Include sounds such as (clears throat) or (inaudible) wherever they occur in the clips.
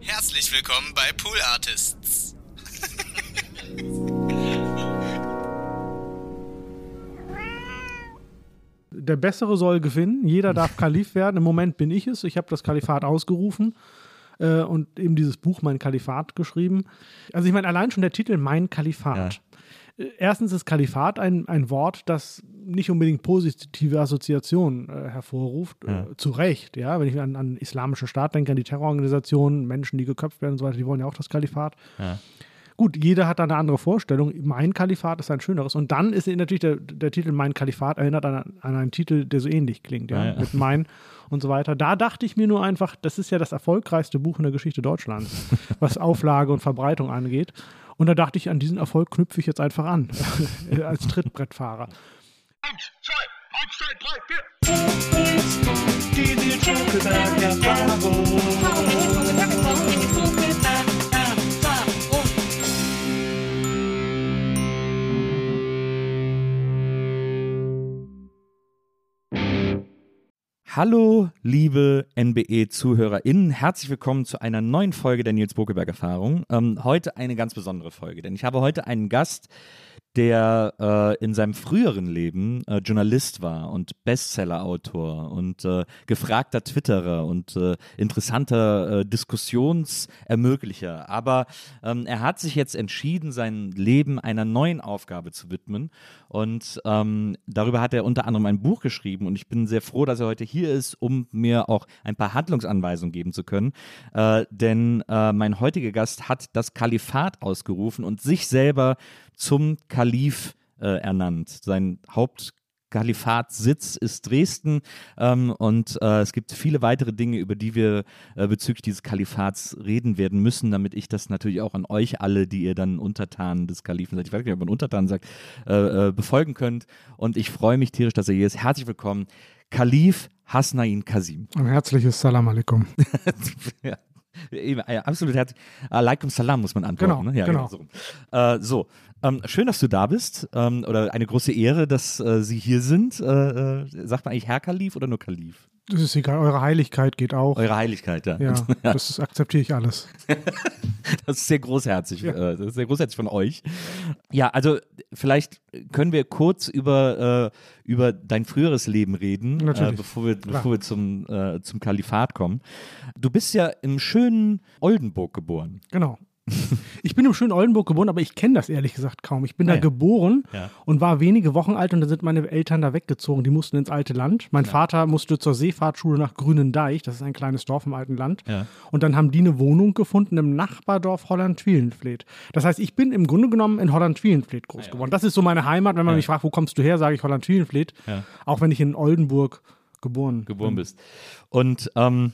Herzlich willkommen bei Pool Artists. Der Bessere soll gewinnen. Jeder darf Kalif werden. Im Moment bin ich es. Ich habe das Kalifat ausgerufen äh, und eben dieses Buch Mein Kalifat geschrieben. Also ich meine, allein schon der Titel Mein Kalifat. Äh, Erstens ist Kalifat ein, ein Wort, das nicht unbedingt positive Assoziationen äh, hervorruft. Ja. Äh, zu Recht, ja. Wenn ich an, an islamische Staat denke, an die Terrororganisationen, Menschen, die geköpft werden und so weiter, die wollen ja auch das Kalifat. Ja. Gut, jeder hat da eine andere Vorstellung. Mein Kalifat ist ein schöneres. Und dann ist natürlich der, der Titel Mein Kalifat erinnert an, an einen Titel, der so ähnlich klingt, Ja, ja. mit Mein und so weiter. Da dachte ich mir nur einfach, das ist ja das erfolgreichste Buch in der Geschichte Deutschlands, (laughs) was Auflage und Verbreitung angeht. Und da dachte ich, an diesen Erfolg knüpfe ich jetzt einfach an, (laughs) als Trittbrettfahrer. Eins, zwei, eins, zwei, drei, vier. Hallo, liebe NBE-ZuhörerInnen. Herzlich willkommen zu einer neuen Folge der Nils Bokeberg-Erfahrung. Ähm, heute eine ganz besondere Folge, denn ich habe heute einen Gast, der äh, in seinem früheren Leben äh, Journalist war und Bestseller-Autor und äh, gefragter Twitterer und äh, interessanter äh, Diskussionsermöglicher. Aber ähm, er hat sich jetzt entschieden, sein Leben einer neuen Aufgabe zu widmen. Und ähm, darüber hat er unter anderem ein Buch geschrieben. Und ich bin sehr froh, dass er heute hier ist, um mir auch ein paar Handlungsanweisungen geben zu können. Äh, denn mein heutiger Gast hat das Kalifat ausgerufen und sich selber zum Kalif äh, ernannt. Sein Hauptkalifatssitz ist Dresden ähm, und äh, es gibt viele weitere Dinge, über die wir äh, bezüglich dieses Kalifats reden werden müssen, damit ich das natürlich auch an euch alle, die ihr dann Untertanen des Kalifen seid, ich weiß nicht, ob man Untertanen sagt, äh, äh, befolgen könnt. Und ich freue mich tierisch, dass er hier ist. Herzlich willkommen, Kalif Hasnain Kasim. Ein herzliches Salam alaikum. (laughs) ja. Eben, ja, absolut herzlich. Alaikum Salam muss man antworten. Genau, ne? ja, genau. So, äh, so. Ähm, schön, dass du da bist. Ähm, oder eine große Ehre, dass äh, Sie hier sind. Äh, äh, sagt man eigentlich Herr Kalif oder nur Kalif? Das ist egal, eure Heiligkeit geht auch. Eure Heiligkeit, ja. Ja, (laughs) das ist, akzeptiere ich alles. (laughs) Das ist sehr großherzig. Ja. Äh, das ist sehr großherzig von euch. Ja, also vielleicht können wir kurz über, äh, über dein früheres Leben reden, äh, bevor wir, bevor wir zum, äh, zum Kalifat kommen. Du bist ja im schönen Oldenburg geboren. Genau. (laughs) Ich bin im schönen Oldenburg geboren, aber ich kenne das ehrlich gesagt kaum. Ich bin Ah, da ja. geboren Ja. und war wenige Wochen alt und dann sind meine Eltern da weggezogen. Die mussten ins alte Land. Mein Vater musste zur Seefahrtschule nach Grünendeich, das ist ein kleines Dorf im alten Land. Ja. Und dann haben die eine Wohnung gefunden im Nachbardorf Holland-Wielenfleet. Das heißt, ich bin im Grunde genommen in Holland-Wielenfleet groß geworden. Das ist so meine Heimat. Wenn man Ja. mich fragt, wo kommst du her, sage ich Holland-Wielenfleet. Ja. Auch wenn ich in Oldenburg geboren, geboren bin. bist. Und ähm,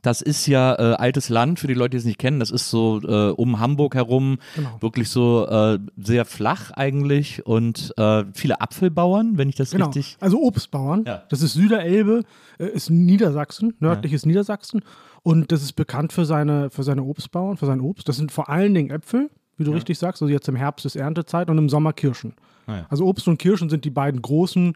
das ist ja äh, altes Land, für die Leute, die es nicht kennen. Das ist so äh, um Hamburg herum, Genau. wirklich so äh, sehr flach eigentlich und äh, viele Apfelbauern, wenn ich das Genau. richtig. Also Obstbauern. Ja. Das ist Süderelbe, äh, ist Niedersachsen, nördliches Niedersachsen. Und das ist bekannt für seine, für seine Obstbauern, für sein Obst. Das sind vor allen Dingen Äpfel, wie du richtig sagst. Also jetzt im Herbst ist Erntezeit und im Sommer Kirschen. Ah ja. Also Obst und Kirschen sind die beiden großen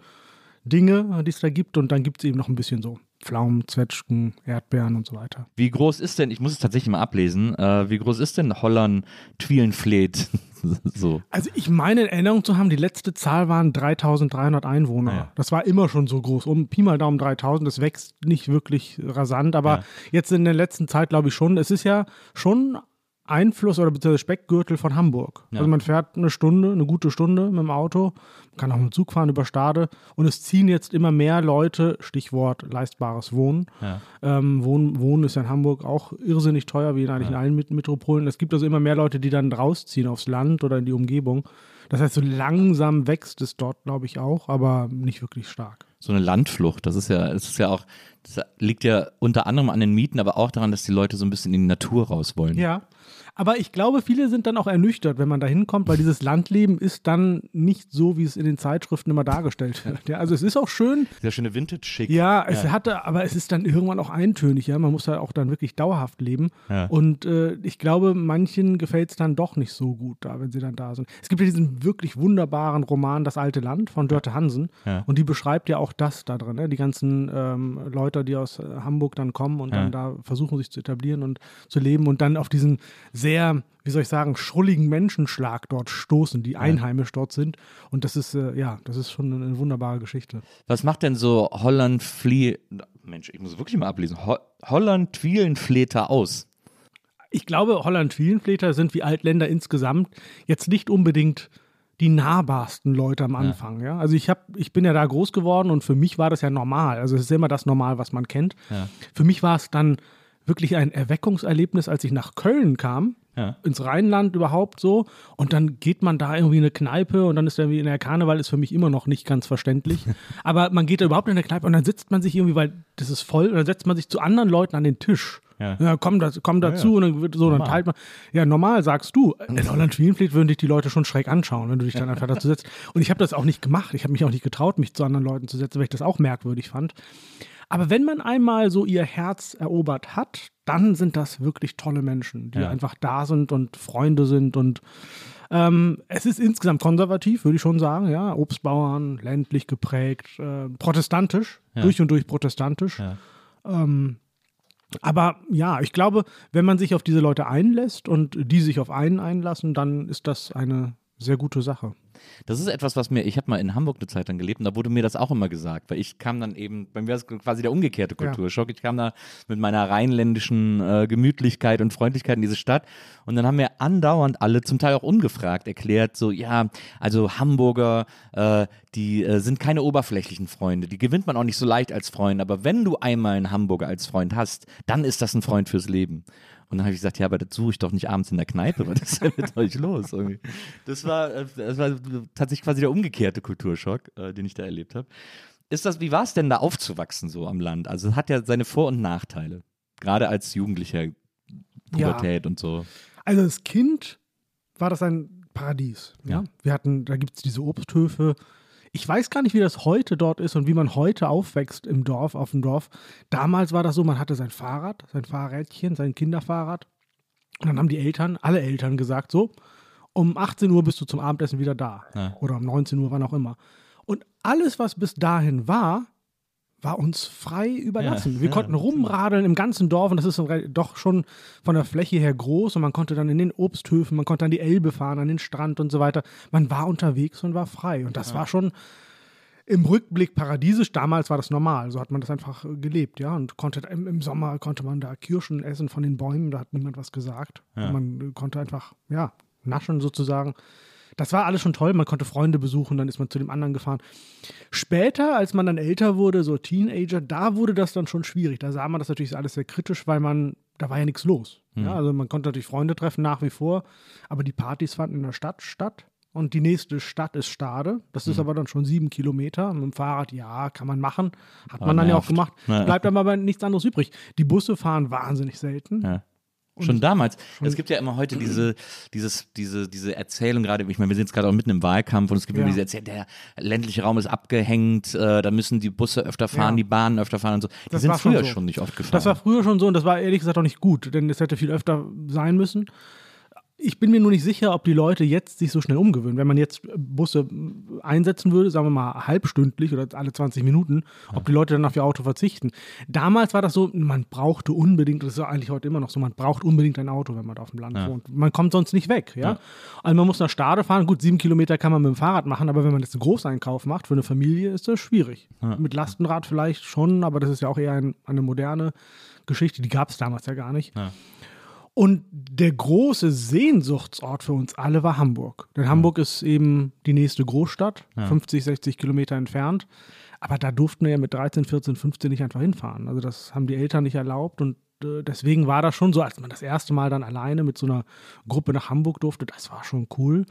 Dinge, die es da gibt. Und dann gibt es eben noch ein bisschen so Pflaumen, Zwetschgen, Erdbeeren und so weiter. Wie groß ist denn, ich muss es tatsächlich mal ablesen, äh, wie groß ist denn Holland Twielenfleet? (laughs) so. Also ich meine in Erinnerung zu haben, die letzte Zahl waren 3300 Einwohner. Ah ja. Das war immer schon so groß. Um Pi mal Daumen 3000, das wächst nicht wirklich rasant, aber Ja. jetzt in der letzten Zeit glaube ich schon, es ist ja schon Einfluss oder beziehungsweise Speckgürtel von Hamburg. Ja. Also man fährt eine Stunde, eine gute Stunde mit dem Auto, kann auch mit dem Zug fahren über Stade und es ziehen jetzt immer mehr Leute, Stichwort leistbares Wohnen. Ja. Ähm, Wohnen, Wohnen ist ja in Hamburg auch irrsinnig teuer, wie in eigentlich in allen Met- Metropolen. Es gibt also immer mehr Leute, die dann rausziehen aufs Land oder in die Umgebung. Das heißt, so langsam wächst es dort, glaube ich, auch, aber nicht wirklich stark. so eine Landflucht. Das ist ja, das ist ja auch, das liegt ja unter anderem an den Mieten, aber auch daran, dass die Leute so ein bisschen in die Natur raus wollen. Ja, Aber ich glaube, viele sind dann auch ernüchtert, wenn man da hinkommt, weil dieses Landleben ist dann nicht so, wie es in den Zeitschriften immer dargestellt wird. Ja, also es ist auch schön. Sehr schöne Vintage-Schick. Ja, es hatte, aber es ist dann irgendwann auch eintönig, ja. Man muss ja auch dann wirklich dauerhaft leben. Ja. Und äh, ich glaube, manchen gefällt es dann doch nicht so gut da, wenn sie dann da sind. Es gibt ja diesen wirklich wunderbaren Roman Das alte Land von Dörte Hansen. Ja. Und die beschreibt ja auch das da drin, ne? die ganzen ähm, Leute, die aus äh, Hamburg dann kommen und Ja. dann da versuchen, sich zu etablieren und zu leben und dann auf diesen sehr, wie soll ich sagen, schrulligen Menschenschlag dort stoßen, die einheimisch dort sind. Und das ist, äh, ja, das ist schon eine, wunderbare Geschichte. Was macht denn so Holland Flie Mensch, ich muss wirklich mal ablesen. Ho Holland Twielenfleter aus. Ich glaube, Holland-Wielenfleter sind wie Altländer insgesamt jetzt nicht unbedingt die nahbarsten Leute am Anfang. Ja. Also ich, hab, ich bin ja da groß geworden und für mich war das ja normal. Also es ist immer das Normal, was man kennt. Ja. Für mich war es dann wirklich ein Erweckungserlebnis, als ich nach Köln kam, Ja. ins Rheinland überhaupt so. Und dann geht man da irgendwie in eine Kneipe und dann ist irgendwie in der Karneval ist für mich immer noch nicht ganz verständlich. (laughs) Aber man geht da überhaupt in eine Kneipe und dann sitzt man sich irgendwie, weil das ist voll, und dann setzt man sich zu anderen Leuten an den Tisch. Ja. komm, das, komm dazu und dann wird so, dann teilt man. Ja, normal sagst du. In Holland-Schwienfleet würden dich die Leute schon schräg anschauen, wenn du dich dann einfach dazu setzt. Und ich habe das auch nicht gemacht. Ich habe mich auch nicht getraut, mich zu anderen Leuten zu setzen, weil ich das auch merkwürdig fand. Aber wenn man einmal so ihr Herz erobert hat, dann sind das wirklich tolle Menschen, die Ja. einfach da sind und Freunde sind und ähm, es ist insgesamt konservativ, würde ich schon sagen, ja. Obstbauern, ländlich geprägt, äh, protestantisch, Ja. durch und durch protestantisch. Ja. Ähm, aber ja, ich glaube, wenn man sich auf diese Leute einlässt und die sich auf einen einlassen, dann ist das eine sehr gute Sache. Das ist etwas, was mir, ich habe mal in Hamburg eine Zeit lang gelebt und da wurde mir das auch immer gesagt, weil ich kam dann eben, bei mir war es quasi der umgekehrte Ja. Kulturschock. Ich kam da mit meiner rheinländischen äh, Gemütlichkeit und Freundlichkeit in diese Stadt und dann haben mir andauernd alle, zum Teil auch ungefragt, erklärt, so, ja, also Hamburger, äh, die äh, sind keine oberflächlichen Freunde, die gewinnt man auch nicht so leicht als Freund, aber wenn du einmal einen Hamburger als Freund hast, dann ist das ein Freund fürs Leben. Und dann habe ich gesagt, ja, aber das suche ich doch nicht abends in der Kneipe, was ist denn mit euch los? Irgendwie. Das war, äh, das war tatsächlich quasi der umgekehrte Kulturschock, äh, den ich da erlebt habe. Ist das, wie war es denn da aufzuwachsen so am Land? Also es hat ja seine Vor- und Nachteile. Gerade als Jugendlicher, Pubertät und so. Also als Kind war das ein Paradies. Ja? Ja. Wir hatten, da gibt es diese Obsthöfe. Ich weiß gar nicht, wie das heute dort ist und wie man heute aufwächst im Dorf, auf dem Dorf. Damals war das so, man hatte sein Fahrrad, sein Fahrrädchen, sein Kinderfahrrad. Und dann haben die Eltern, alle Eltern gesagt, so, um 18 Uhr bist du zum Abendessen wieder da. Ja. Oder um 19 Uhr, wann auch immer. Und alles, was bis dahin war, war uns frei überlassen. Ja, Wir ja, konnten rumradeln im ganzen Dorf und das ist doch schon von der Fläche her groß und man konnte dann in den Obsthöfen, man konnte an die Elbe fahren, an den Strand und so weiter. Man war unterwegs und war frei und das war schon im Rückblick paradiesisch. Damals war das normal, so hat man das einfach gelebt, ja. Und konnte im, im Sommer konnte man da Kirschen essen von den Bäumen, da hat niemand was gesagt. Ja. Man konnte einfach, ja, naschen sozusagen. Das war alles schon toll. Man konnte Freunde besuchen, dann ist man zu dem anderen gefahren. Später, als man dann älter wurde, so Teenager, da wurde das dann schon schwierig. Da sah man das natürlich alles sehr kritisch, weil man, da war ja nichts los. Ja, also man konnte natürlich Freunde treffen nach wie vor, aber die Partys fanden in der Stadt statt. Und die nächste Stadt ist Stade. Das ist aber dann schon sieben Kilometer. Mit dem Fahrrad, ja, kann man machen. Hat man dann ja auch nervt. gemacht. Ja. Bleibt dann aber nichts anderes übrig. Die Busse fahren wahnsinnig selten. Ja. Schon damals. Es gibt ja immer heute diese, (clears throat) dieses, diese, diese Erzählung gerade, ich meine, wir sind jetzt gerade auch mitten im Wahlkampf und es gibt Ja. immer diese Erzählung, der ländliche Raum ist abgehängt, äh, da müssen die Busse öfter fahren, Ja. die Bahnen öfter fahren und so. Die Das sind war schon früher so. schon nicht oft gefahren. Das war früher schon so und das war ehrlich gesagt auch nicht gut, denn es hätte viel öfter sein müssen. Ich bin mir nur nicht sicher, ob die Leute jetzt sich so schnell umgewöhnen. Wenn man jetzt Busse einsetzen würde, sagen wir mal halbstündlich oder alle 20 Minuten, ob die Leute dann auf ihr Auto verzichten. Damals war das so, man brauchte unbedingt, das ist ja eigentlich heute immer noch so, man braucht unbedingt ein Auto, wenn man auf dem Land wohnt. Man kommt sonst nicht weg, ja. Also man muss nach Stade fahren, gut, sieben Kilometer kann man mit dem Fahrrad machen, aber wenn man jetzt einen Großeinkauf macht für eine Familie, ist das schwierig. Mit Lastenrad vielleicht schon, aber das ist ja auch eher ein, eine moderne Geschichte, die gab es damals ja gar nicht. Und der große Sehnsuchtsort für uns alle war Hamburg. Denn Hamburg ist eben die nächste Großstadt, 50, 60 Kilometer entfernt. Aber da durften wir ja mit 13, 14, 15 nicht einfach hinfahren. Also das haben die Eltern nicht erlaubt und äh, deswegen war das schon so, als man das erste Mal dann alleine mit so einer Gruppe nach Hamburg durfte, das war schon cool.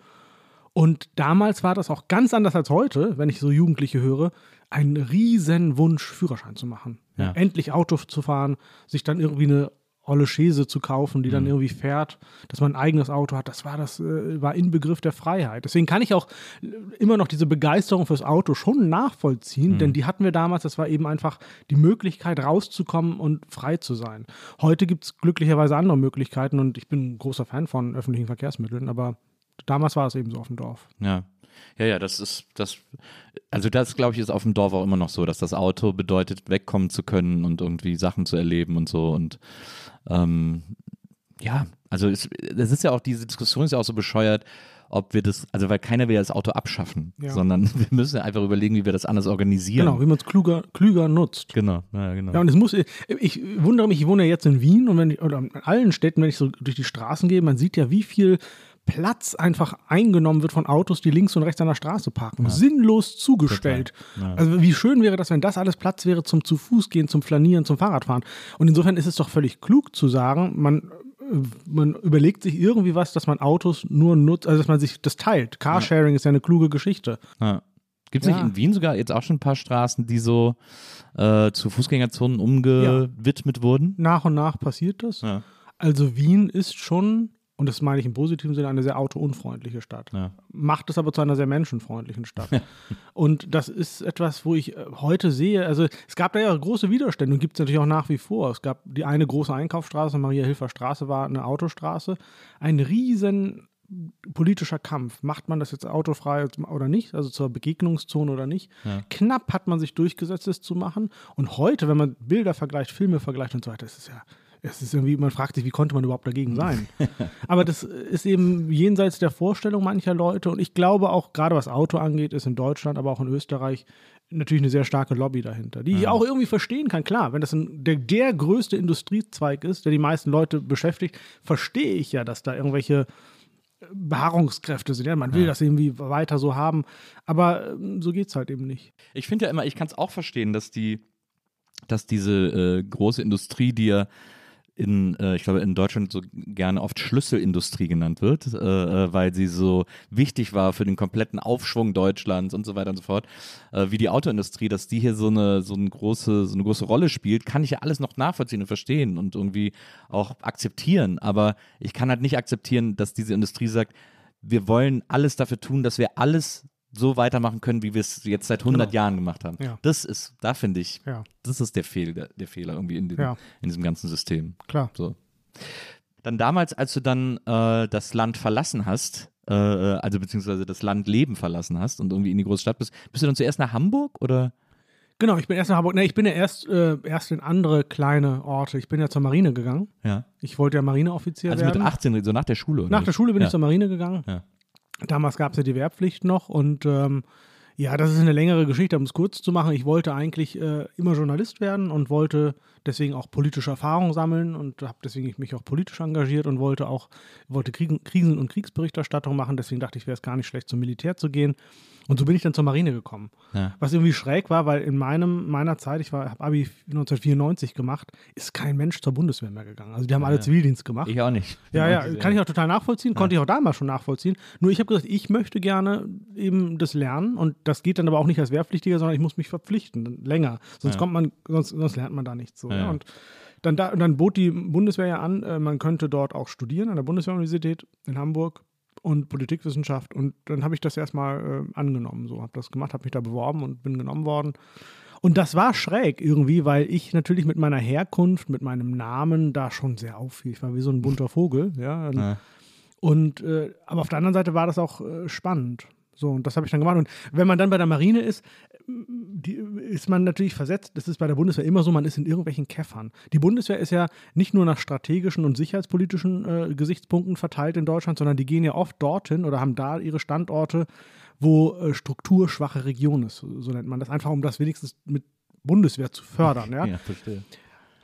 Und damals war das auch ganz anders als heute, wenn ich so Jugendliche höre, ein riesen Wunsch, Führerschein zu machen. Ja. Endlich Auto zu fahren, sich dann irgendwie eine olle Schäse zu kaufen, die dann Mhm. irgendwie fährt, dass man ein eigenes Auto hat, das war das äh, war Inbegriff der Freiheit. Deswegen kann ich auch äh, immer noch diese Begeisterung fürs Auto schon nachvollziehen, Mhm. denn die hatten wir damals, das war eben einfach die Möglichkeit rauszukommen und frei zu sein. Heute gibt es glücklicherweise andere Möglichkeiten und ich bin ein großer Fan von öffentlichen Verkehrsmitteln, aber damals war es eben so auf dem Dorf. Ja. Ja, ja, das ist, das, also das glaube ich ist auf dem Dorf auch immer noch so, dass das Auto bedeutet, wegkommen zu können und irgendwie Sachen zu erleben und so und ähm, ja, also es, das ist ja auch, diese Diskussion ist ja auch so bescheuert, ob wir das, also weil keiner will ja das Auto abschaffen, Ja. sondern (laughs) wir müssen ja einfach überlegen, wie wir das anders organisieren. Genau, wie man es klüger, klüger nutzt. Genau, ja, genau. Ja, und es muss, ich wundere mich, ich wohne ja jetzt in Wien und wenn ich, oder in allen Städten, wenn ich so durch die Straßen gehe, man sieht ja, wie viel Platz einfach eingenommen wird von Autos, die links und rechts an der Straße parken. Sinnlos zugestellt. Also wie schön wäre das, wenn das alles Platz wäre zum zu Fuß gehen, zum Flanieren, zum Fahrradfahren. Und insofern ist es doch völlig klug zu sagen, man äh, man überlegt sich irgendwie was, dass man Autos nur nutzt, also dass man sich das teilt. Carsharing ist ja eine kluge Geschichte. Ja. Gibt es Ja. nicht in Wien sogar jetzt auch schon ein paar Straßen, die so äh, zu Fußgängerzonen umgewidmet wurden? Nach und nach passiert das. Ja. Also Wien ist schon, und das meine ich im positiven Sinne, eine sehr autounfreundliche Stadt. Ja. Macht es aber zu einer sehr menschenfreundlichen Stadt. und das ist etwas, wo ich äh, heute sehe, also es gab da ja große Widerstände und gibt es natürlich auch nach wie vor. Es gab die eine große Einkaufsstraße, Maria-Hilfer Straße war eine Autostraße. Ein riesen politischer Kampf. Macht man das jetzt autofrei oder nicht, also zur Begegnungszone oder nicht? Knapp hat man sich durchgesetzt, es zu machen. Und heute, wenn man Bilder vergleicht, Filme vergleicht und so weiter, ist es ja, es ist irgendwie, man fragt sich, wie konnte man überhaupt dagegen sein? (laughs) Aber das ist eben jenseits der Vorstellung mancher Leute. Und ich glaube auch, gerade was Auto angeht, ist in Deutschland, aber auch in Österreich natürlich eine sehr starke Lobby dahinter, die ich auch irgendwie verstehen kann. Klar, wenn das ein, der, der größte Industriezweig ist, der die meisten Leute beschäftigt, verstehe ich ja, dass da irgendwelche Beharrungskräfte sind. Ja, man will das irgendwie weiter so haben, aber ähm, so geht es halt eben nicht. Ich finde ja immer, ich kann es auch verstehen, dass die, dass diese äh, große Industrie, die ja in, äh, ich glaube, in Deutschland so gerne oft Schlüsselindustrie genannt wird, äh, äh, weil sie so wichtig war für den kompletten Aufschwung Deutschlands und so weiter und so fort, äh, wie die Autoindustrie, dass die hier so eine, so eine große, so eine große Rolle spielt, kann ich ja alles noch nachvollziehen und verstehen und irgendwie auch akzeptieren. Aber ich kann halt nicht akzeptieren, dass diese Industrie sagt, wir wollen alles dafür tun, dass wir alles so weitermachen können, wie wir es jetzt seit 100 Jahren gemacht haben. Ja. Das ist, da finde ich, Ja. das ist der Fehler, der Fehler irgendwie in, dem, Ja. in diesem ganzen System. Klar. So. Dann damals, als du dann äh, das Land verlassen hast, äh, also beziehungsweise das Land Leben verlassen hast und irgendwie in die große Stadt bist, bist du dann zuerst nach Hamburg oder? Genau, ich bin erst nach Hamburg. Ne, ich bin ja erst, äh, erst in andere kleine Orte. Ich bin ja zur Marine gegangen. Ja. Ich wollte ja Marineoffizier Also werden. mit 18, so nach der Schule. Oder? Nach der Schule bin ja. ich zur Marine gegangen. Ja. Damals gab es ja die Wehrpflicht noch und ähm, ja, das ist eine längere Geschichte, um es kurz zu machen. Ich wollte eigentlich äh, immer Journalist werden und wollte deswegen auch politische Erfahrung sammeln und habe deswegen mich auch politisch engagiert und wollte auch wollte Krisen- und Kriegsberichterstattung machen. Deswegen dachte ich, wäre es gar nicht schlecht, zum Militär zu gehen. Und so bin ich dann zur Marine gekommen. Ja. Was irgendwie schräg war, weil in meinem, meiner Zeit, ich habe Abi 1994 gemacht, ist kein Mensch zur Bundeswehr mehr gegangen. Also die haben alle Zivildienst gemacht. Ich auch nicht. Ja, ja, gesehen. kann ich auch total nachvollziehen, konnte ich auch damals schon nachvollziehen. Nur ich habe gesagt, ich möchte gerne eben das lernen und das geht dann aber auch nicht als Wehrpflichtiger, sondern ich muss mich verpflichten, länger. Sonst Ja. kommt man, sonst, sonst lernt man da nichts. So, Ja, ja. ja. Und dann, da, dann bot die Bundeswehr ja an, äh, man könnte dort auch studieren an der Bundeswehruniversität in Hamburg und Politikwissenschaft. Und dann habe ich das erstmal äh, angenommen. So, habe das gemacht, habe mich da beworben und bin genommen worden. Und das war schräg irgendwie, weil ich natürlich mit meiner Herkunft, mit meinem Namen da schon sehr auffiel. Ich war wie so ein bunter Vogel, ja. Ja. Und äh, aber auf der anderen Seite war das auch äh, spannend. So, und das habe ich dann gemacht. Und wenn man dann bei der Marine ist, die, ist man natürlich versetzt. Das ist bei der Bundeswehr immer so, man ist in irgendwelchen Käffern. Die Bundeswehr ist ja nicht nur nach strategischen und sicherheitspolitischen äh, Gesichtspunkten verteilt in Deutschland, sondern die gehen ja oft dorthin oder haben da ihre Standorte, wo äh, strukturschwache Region ist, so, so nennt man das, einfach um das wenigstens mit Bundeswehr zu fördern. Ja? Ja, verstehe.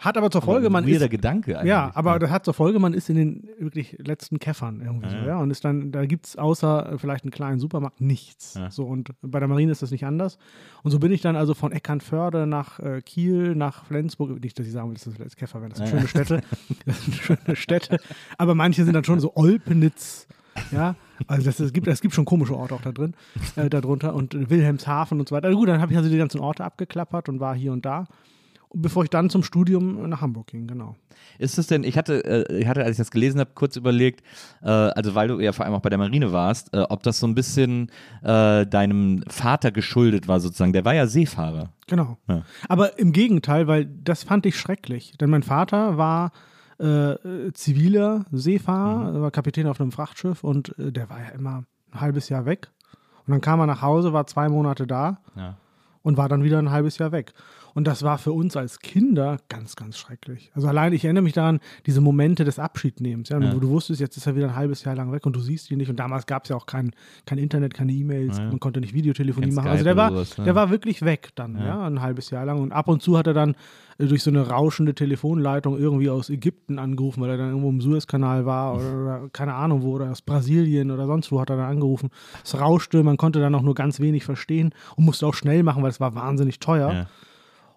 Hat aber zur Folge, man Weirder ist, Gedanke eigentlich. ja, aber das hat zur Folge, man ist in den wirklich letzten Käffern irgendwie so, ja. Und ist dann, da gibt es außer äh, vielleicht einen kleinen Supermarkt nichts. Ja. So, und bei der Marine ist das nicht anders. Und so bin ich dann also von Eckernförde nach äh, Kiel, nach Flensburg, nicht, dass ich sagen will, dass das Käfer wären, das sind schöne Städte. (laughs) Das sind schöne Städte. Aber manche sind dann schon so Olpenitz. Ja, also das, es, gibt, es gibt schon komische Orte auch da drin, äh, darunter und Wilhelmshaven und so weiter. Also gut, dann habe ich also die ganzen Orte abgeklappert und war hier und da. Bevor ich dann zum Studium nach Hamburg ging, genau. Ist es denn, ich hatte, äh, ich hatte, als ich das gelesen habe, kurz überlegt, äh, also weil du ja vor allem auch bei der Marine warst, äh, ob das so ein bisschen deinem Vater geschuldet war, sozusagen. Der war ja Seefahrer. Genau. Ja. Aber im Gegenteil, weil das fand ich schrecklich. Denn mein Vater war ziviler Seefahrer, Mhm. war Kapitän auf einem Frachtschiff und der war ja immer ein halbes Jahr weg. Und dann kam er nach Hause, war zwei Monate da Ja. und war dann wieder ein halbes Jahr weg. Und das war für uns als Kinder ganz, ganz schrecklich. Also allein, ich erinnere mich daran, diese Momente des Abschiednehmens, ja, Ja. wo du wusstest, jetzt ist er wieder ein halbes Jahr lang weg und du siehst ihn nicht. Und damals gab es ja auch kein, kein Internet, keine E-Mails, Ja, man konnte nicht Videotelefonie Kein machen. Also der war, sowas, ne? der war wirklich weg dann, ja. Ja. ein halbes Jahr lang. Und ab und zu hat er dann äh, durch so eine rauschende Telefonleitung irgendwie aus Ägypten angerufen, weil er dann irgendwo im Suezkanal war oder, oder keine Ahnung wo, oder aus Brasilien oder sonst wo hat er dann angerufen. Es rauschte, man konnte dann auch nur ganz wenig verstehen und musste auch schnell machen, weil es war wahnsinnig teuer. Ja.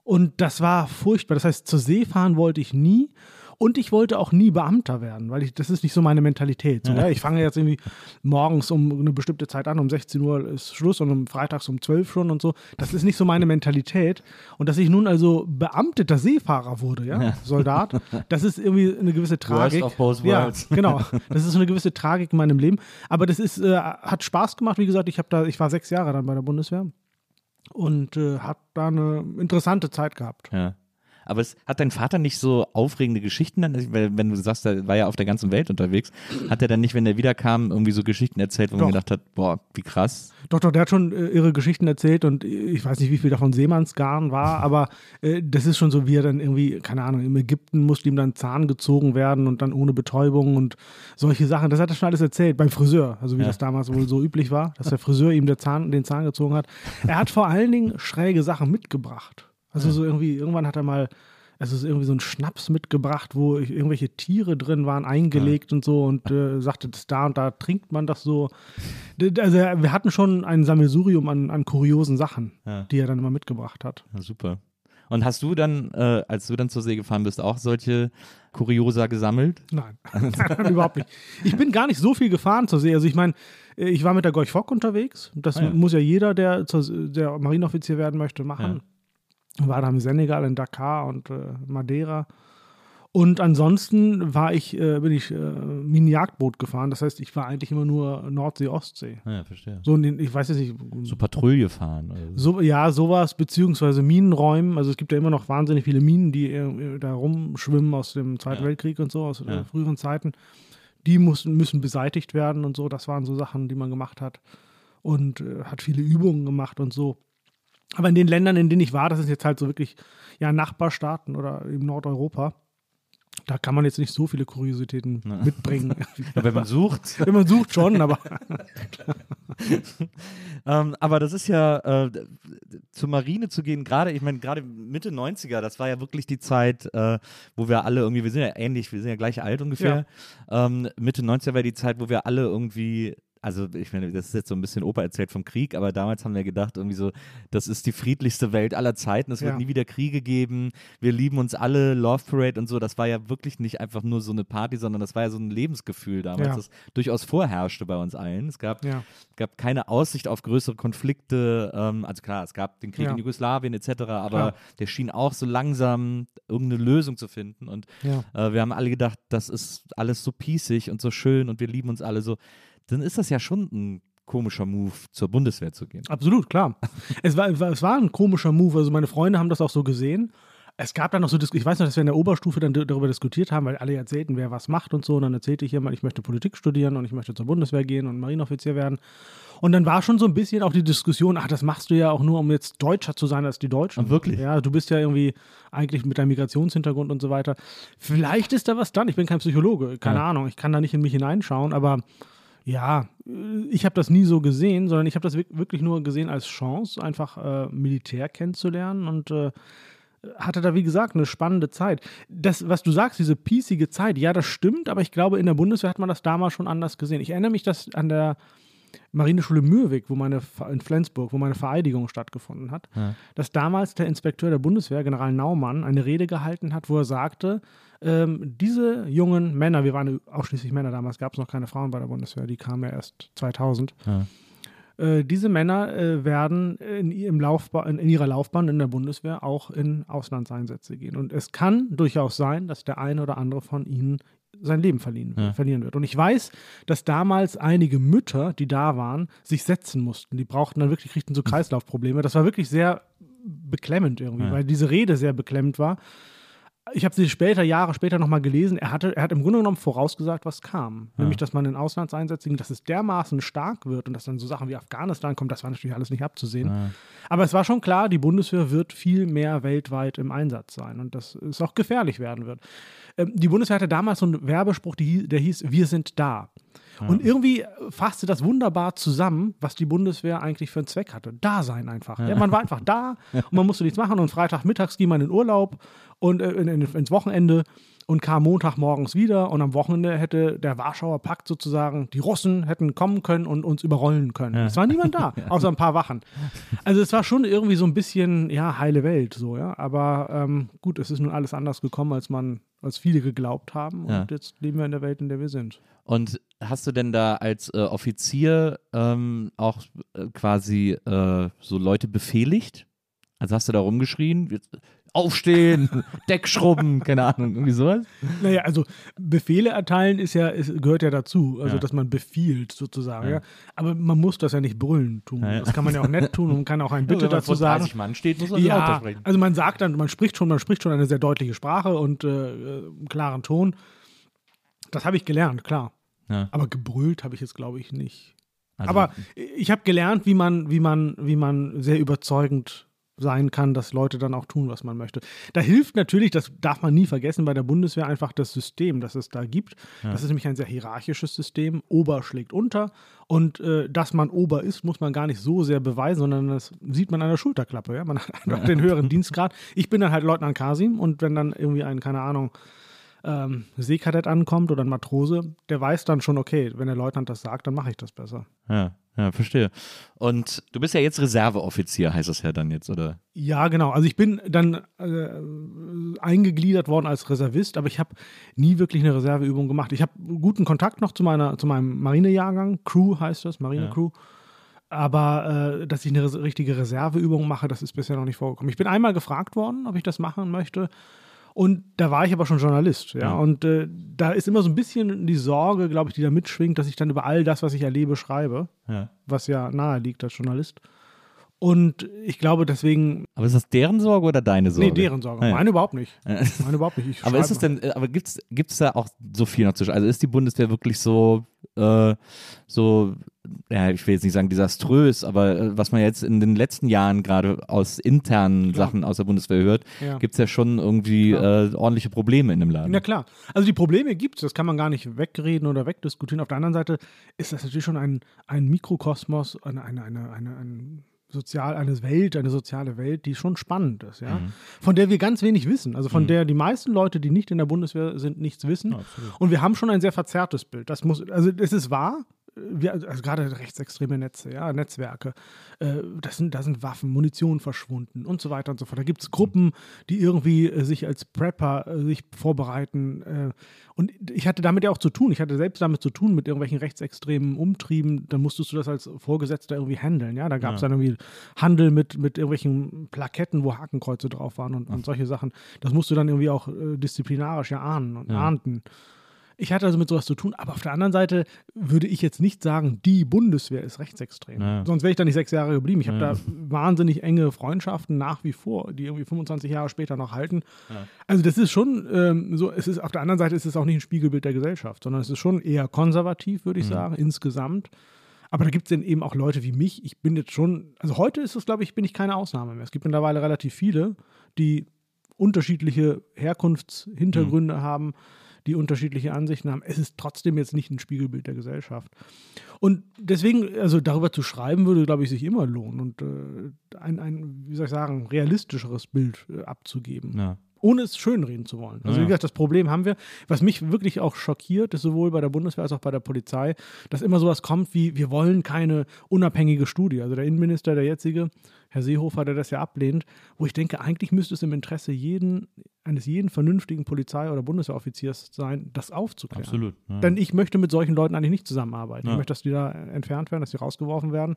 Und das war furchtbar. Das heißt, zur See fahren wollte ich nie. Und ich wollte auch nie Beamter werden, weil ich, das ist nicht so meine Mentalität. So, ja. Ich fange jetzt irgendwie morgens um eine bestimmte Zeit an, um 16 Uhr ist Schluss und um freitags um 12 schon und so. Das ist nicht so meine Mentalität. Und dass ich nun also beamteter Seefahrer wurde, ja, Soldat, das ist irgendwie eine gewisse Tragik. of both ja, worlds. (laughs) genau. Das ist so eine gewisse Tragik in meinem Leben. Aber das ist, äh, hat Spaß gemacht. Wie gesagt, ich habe da, ich war sechs Jahre dann bei der Bundeswehr und äh, habe da eine interessante Zeit gehabt. Ja. Aber es hat dein Vater nicht so aufregende Geschichten dann, weil, wenn du sagst, er war ja auf der ganzen Welt unterwegs, hat er dann nicht, wenn er wiederkam, irgendwie so Geschichten erzählt, wo man Doch. gedacht hat, boah, wie krass. Doch, doch, der hat schon äh, irre Geschichten erzählt und ich weiß nicht, wie viel davon Seemannsgarn war, aber äh, das ist schon so, wie er dann irgendwie, keine Ahnung, im Ägypten musste ihm dann Zahn gezogen werden und dann ohne Betäubung und solche Sachen. Das hat er schon alles erzählt beim Friseur, also wie Ja. das damals wohl so üblich war, dass der Friseur ihm der Zahn, den Zahn gezogen hat. Er hat vor allen Dingen schräge Sachen mitgebracht. Also so irgendwie, irgendwann hat er mal also so irgendwie so einen Schnaps mitgebracht, wo irgendwelche Tiere drin waren, eingelegt und so und äh, sagte, das da und da trinkt man das so. Also wir hatten schon ein Sammelsurium an, an kuriosen Sachen, Ja. die er dann immer mitgebracht hat. Ja, super. Und hast du dann, äh, als du dann zur See gefahren bist, auch solche Kuriosa gesammelt? Nein, (laughs) überhaupt nicht. Ich bin gar nicht so viel gefahren zur See. Also ich meine, äh, ich war mit der Gorch Fock unterwegs. Das Ah ja. muss ja jeder, der, zur, der Marineoffizier werden möchte, machen. War da im Senegal, in Dakar und äh, Madeira. Und ansonsten war ich, äh, bin ich äh, Mini-Jagdboot gefahren. Das heißt, ich war eigentlich immer nur Nordsee, Ostsee. Ah, Ja, verstehe. So, in- ich weiß jetzt nicht, So Patrouille fahren. So. so, ja, sowas, beziehungsweise Minenräumen. Also es gibt ja immer noch wahnsinnig viele Minen, die äh, da rumschwimmen aus dem Zweiten Ja. Weltkrieg und so, aus äh, Ja. früheren Zeiten. Die mussten, müssen beseitigt werden und so. Das waren so Sachen, die man gemacht hat. Und äh, hat viele Übungen gemacht und so. Aber in den Ländern, in denen ich war, das sind jetzt halt so wirklich ja, Nachbarstaaten oder im Nordeuropa. Da kann man jetzt nicht so viele Kuriositäten mitbringen. (laughs) Ja, wenn man sucht. (laughs) Wenn man sucht schon, aber (laughs) Ähm, aber das ist ja, äh, zur Marine zu gehen, gerade, ich meine, gerade Mitte 90er, das war ja wirklich die Zeit, äh, wo wir alle irgendwie, wir sind ja ähnlich, wir sind ja gleich alt ungefähr. Ähm, Mitte 90er war die Zeit, wo wir alle irgendwie also ich meine, das ist jetzt so ein bisschen Opa erzählt vom Krieg, aber damals haben wir gedacht, irgendwie so, das ist die friedlichste Welt aller Zeiten, es wird Ja. nie wieder Kriege geben, wir lieben uns alle, Love Parade und so, das war ja wirklich nicht einfach nur so eine Party, sondern das war ja so ein Lebensgefühl damals, Ja. das durchaus vorherrschte bei uns allen. Es gab, Ja. gab keine Aussicht auf größere Konflikte, ähm, also klar, es gab den Krieg in Jugoslawien etc., aber der schien auch so langsam irgendeine Lösung zu finden und äh, wir haben alle gedacht, das ist alles so pießig und so schön und wir lieben uns alle so. Dann ist das ja schon ein komischer Move, zur Bundeswehr zu gehen. Absolut, klar. (laughs) es, war, es war ein komischer Move. Also meine Freunde haben das auch so gesehen. Es gab dann noch so, ich weiß noch, dass wir in der Oberstufe dann darüber diskutiert haben, weil alle erzählten, wer was macht und so. Und dann erzählte ich jemand, ich möchte Politik studieren und ich möchte zur Bundeswehr gehen und Marineoffizier werden. Und dann war schon so ein bisschen auch die Diskussion, ach, das machst du ja auch nur, um jetzt Deutscher zu sein als die Deutschen. Ah, wirklich? Ja, du bist ja irgendwie eigentlich mit deinem Migrationshintergrund und so weiter. Vielleicht ist da was dran. Ich bin kein Psychologe, keine Ja. Ahnung. Ich kann da nicht in mich hineinschauen, aber ja, äh, ich habe das nie so gesehen, sondern ich habe das wirk- wirklich nur gesehen als Chance, einfach äh, Militär kennenzulernen und äh, hatte da, wie gesagt, eine spannende Zeit. Das, was du sagst, diese piecige Zeit, ja, das stimmt, aber ich glaube, in der Bundeswehr hat man das damals schon anders gesehen. Ich erinnere mich, dass an der Marineschule Mürwik, wo meine in Flensburg, wo meine Vereidigung stattgefunden hat, Ja. dass damals der Inspekteur der Bundeswehr, General Naumann, eine Rede gehalten hat, wo er sagte, ähm, diese jungen Männer, wir waren ausschließlich Männer, damals gab es noch keine Frauen bei der Bundeswehr, die kamen ja erst 2000, Ja. äh, diese Männer äh, werden in, in, in ihrer Laufbahn in der Bundeswehr auch in Auslandseinsätze gehen. Und es kann durchaus sein, dass der eine oder andere von ihnen sein Leben verlieren, Ja. verlieren wird. Und ich weiß, dass damals einige Mütter, die da waren, sich setzen mussten. Die brauchten dann wirklich, kriegten so Kreislaufprobleme. Das war wirklich sehr beklemmend irgendwie, Ja. weil diese Rede sehr beklemmend war. Ich habe sie später, Jahre später nochmal gelesen. Er, hatte, er hat im Grunde genommen vorausgesagt, was kam. Nämlich, dass man in Auslandseinsätzen, ging, dass es dermaßen stark wird und dass dann so Sachen wie Afghanistan kommen, das war natürlich alles nicht abzusehen. Ja. Aber es war schon klar, die Bundeswehr wird viel mehr weltweit im Einsatz sein und dass es auch gefährlich werden wird. Ähm, die Bundeswehr hatte damals so einen Werbespruch, die, der hieß, wir sind da. Und irgendwie fasste das wunderbar zusammen, was die Bundeswehr eigentlich für einen Zweck hatte. Da sein einfach. Ja. man war einfach da (laughs) und man musste nichts machen und Freitagmittags ging man in Urlaub und äh, in, in, ins Wochenende und kam Montagmorgens wieder und am Wochenende hätte der Warschauer Pakt sozusagen, die Russen hätten kommen können und uns überrollen können. Es war niemand da, (laughs) außer ein paar Wachen. Also es war schon irgendwie so ein bisschen, ja, heile Welt so, ja. Aber ähm, gut, es ist nun alles anders gekommen, als man, als viele geglaubt haben. Und Ja. jetzt leben wir in der Welt, in der wir sind. Und hast du denn da als äh, Offizier ähm, auch äh, quasi äh, so Leute befehligt? Also hast du da rumgeschrien? Aufstehen, (laughs) Deck schrubben, keine Ahnung, irgendwie sowas? Naja, also Befehle erteilen ist ja, ist, gehört ja dazu, also Ja. dass man befiehlt sozusagen. Ja. Aber man muss das ja nicht brüllen tun. Ja. Das kann man ja auch nett tun und man kann auch ein Bitte Wenn man dazu vor sagen. 30 Mann steht, muss man Ja, sprechen. also man sagt dann, man spricht schon, man spricht schon eine sehr deutliche Sprache und äh, äh, einen klaren Ton. Das habe ich gelernt, klar. Ja. Aber gebrüllt habe ich jetzt, glaube ich, nicht. Also, Aber ich habe gelernt, wie man, wie man, wie man sehr überzeugend sein kann, dass Leute dann auch tun, was man möchte. Da hilft natürlich, das darf man nie vergessen, bei der Bundeswehr einfach das System, das es da gibt. Das ist nämlich ein sehr hierarchisches System. Ober schlägt unter und äh, dass man Ober ist, muss man gar nicht so sehr beweisen, sondern das sieht man an der Schulterklappe. Ja? Man hat einfach den höheren Dienstgrad. Ich bin dann halt Leutnant Kasim und wenn dann irgendwie ein, keine Ahnung, ähm, Seekadett ankommt oder ein Matrose, der weiß dann schon, okay, wenn der Leutnant das sagt, dann mache ich das besser. ja, ja, verstehe. Und du bist ja jetzt Reserveoffizier, heißt das ja dann jetzt, oder? Ja, genau. Also ich bin dann äh, eingegliedert worden als Reservist, aber ich habe nie wirklich eine Reserveübung gemacht. Ich habe guten Kontakt noch zu meiner, zu meinem Marinejahrgang. Crew heißt das, Marine Ja. Crew. Aber äh, dass ich eine res richtige Reserveübung mache, das ist bisher noch nicht vorgekommen. Ich bin einmal gefragt worden, ob ich das machen möchte. Und da war ich aber schon Journalist, ja. Ja. Und äh, da ist immer so ein bisschen die Sorge, glaube ich, die da mitschwingt, dass ich dann über all das, was ich erlebe, schreibe, Ja. was ja nahe liegt als Journalist. Und ich glaube, deswegen Aber ist das deren Sorge oder deine Sorge? Nee, deren Sorge. Ah, ja. Meine überhaupt nicht. (laughs) Meine überhaupt nicht. Ich Aber ist es denn, aber gibt's gibt's da auch so viel noch zu Also ist die Bundeswehr wirklich so, äh, so, ja, ich will jetzt nicht sagen desaströs, aber äh, was man jetzt in den letzten Jahren gerade aus internen Klar. Sachen aus der Bundeswehr hört, Ja. gibt's ja schon irgendwie äh, ordentliche Probleme in dem Laden. Na klar. Also die Probleme gibt es, das kann man gar nicht wegreden oder wegdiskutieren. Auf der anderen Seite ist das natürlich schon ein, ein Mikrokosmos, eine, eine, eine, eine, ein sozial, eine Welt, eine soziale Welt, die schon spannend ist, ja. Von der wir ganz wenig wissen. Also von der die meisten Leute, die nicht in der Bundeswehr sind, nichts wissen. Und wir haben schon ein sehr verzerrtes Bild. Das muss, also es ist wahr. Wir, also gerade rechtsextreme Netze, ja, Netzwerke, äh, das sind, da sind Waffen, Munition verschwunden und so weiter und so fort. Da gibt es Gruppen, die irgendwie äh, sich als Prepper äh, sich vorbereiten. Äh, und ich hatte damit ja auch zu tun. Ich hatte selbst damit zu tun mit irgendwelchen rechtsextremen Umtrieben. Dann musstest du das als Vorgesetzter irgendwie handeln. Ja, da gab es dann irgendwie Handel mit, mit irgendwelchen Plaketten, wo Hakenkreuze drauf waren und, und solche Sachen. Das musst du dann irgendwie auch äh, disziplinarisch ja ahnen und ahnden. Ich hatte also mit sowas zu tun, aber auf der anderen Seite würde ich jetzt nicht sagen, die Bundeswehr ist rechtsextrem. Ja. Sonst wäre ich da nicht sechs Jahre geblieben. Ich habe da wahnsinnig enge Freundschaften nach wie vor, die irgendwie 25 Jahre später noch halten. Also das ist schon ähm, so, es ist auf der anderen Seite ist es auch nicht ein Spiegelbild der Gesellschaft, sondern es ist schon eher konservativ, würde ich sagen, insgesamt. Aber da gibt es dann eben auch Leute wie mich. Ich bin jetzt schon, also heute ist es, glaube ich, bin ich keine Ausnahme mehr. Es gibt mittlerweile relativ viele, die unterschiedliche Herkunftshintergründe haben, die unterschiedliche Ansichten haben. Es ist trotzdem jetzt nicht ein Spiegelbild der Gesellschaft. Und deswegen, also darüber zu schreiben, würde, glaube ich, sich immer lohnen und äh, ein, ein, wie soll ich sagen, realistischeres Bild äh, abzugeben Ja. ohne es schönreden zu wollen. Also Ja. wie gesagt, das Problem haben wir. Was mich wirklich auch schockiert, ist sowohl bei der Bundeswehr als auch bei der Polizei, dass immer sowas kommt wie, wir wollen keine unabhängige Studie. Also der Innenminister, der jetzige, Herr Seehofer, der das ja ablehnt, wo ich denke, eigentlich müsste es im Interesse jeden, eines jeden vernünftigen Polizei- oder Bundeswehroffiziers sein, das aufzuklären. Absolut. Ja. Denn ich möchte mit solchen Leuten eigentlich nicht zusammenarbeiten. Ja. Ich möchte, dass die da entfernt werden, dass die rausgeworfen werden.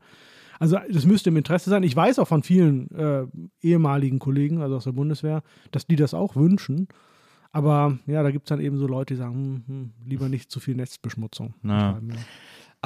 Also das müsste im Interesse sein. Ich weiß auch von vielen äh, ehemaligen Kollegen, also aus der Bundeswehr, dass die das auch wünschen. Aber ja, da gibt es dann eben so Leute, die sagen, hm, hm, lieber nicht zu viel Netzbeschmutzung. Ja.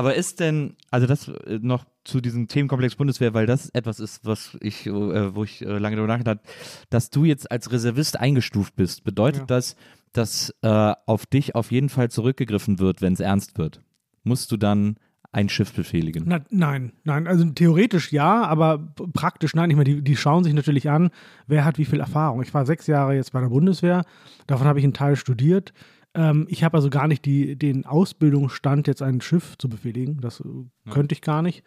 Aber ist denn, also das äh, noch zu diesem Themenkomplex Bundeswehr, weil das etwas ist, was ich, äh, wo ich äh, lange darüber nachgedacht habe, dass du jetzt als Reservist eingestuft bist, bedeutet Ja. das, dass äh, auf dich auf jeden Fall zurückgegriffen wird, wenn es ernst wird? Musst du dann ein Schiff befehligen? Na, nein, nein, also theoretisch ja, aber praktisch nein. Ich meine, die, die schauen sich natürlich an, wer hat wie viel Erfahrung. Ich war sechs Jahre jetzt bei der Bundeswehr, davon habe ich einen Teil studiert. Ähm, ich habe also gar nicht die, den Ausbildungsstand, jetzt ein Schiff zu befehligen. Das äh, könnte ich gar nicht.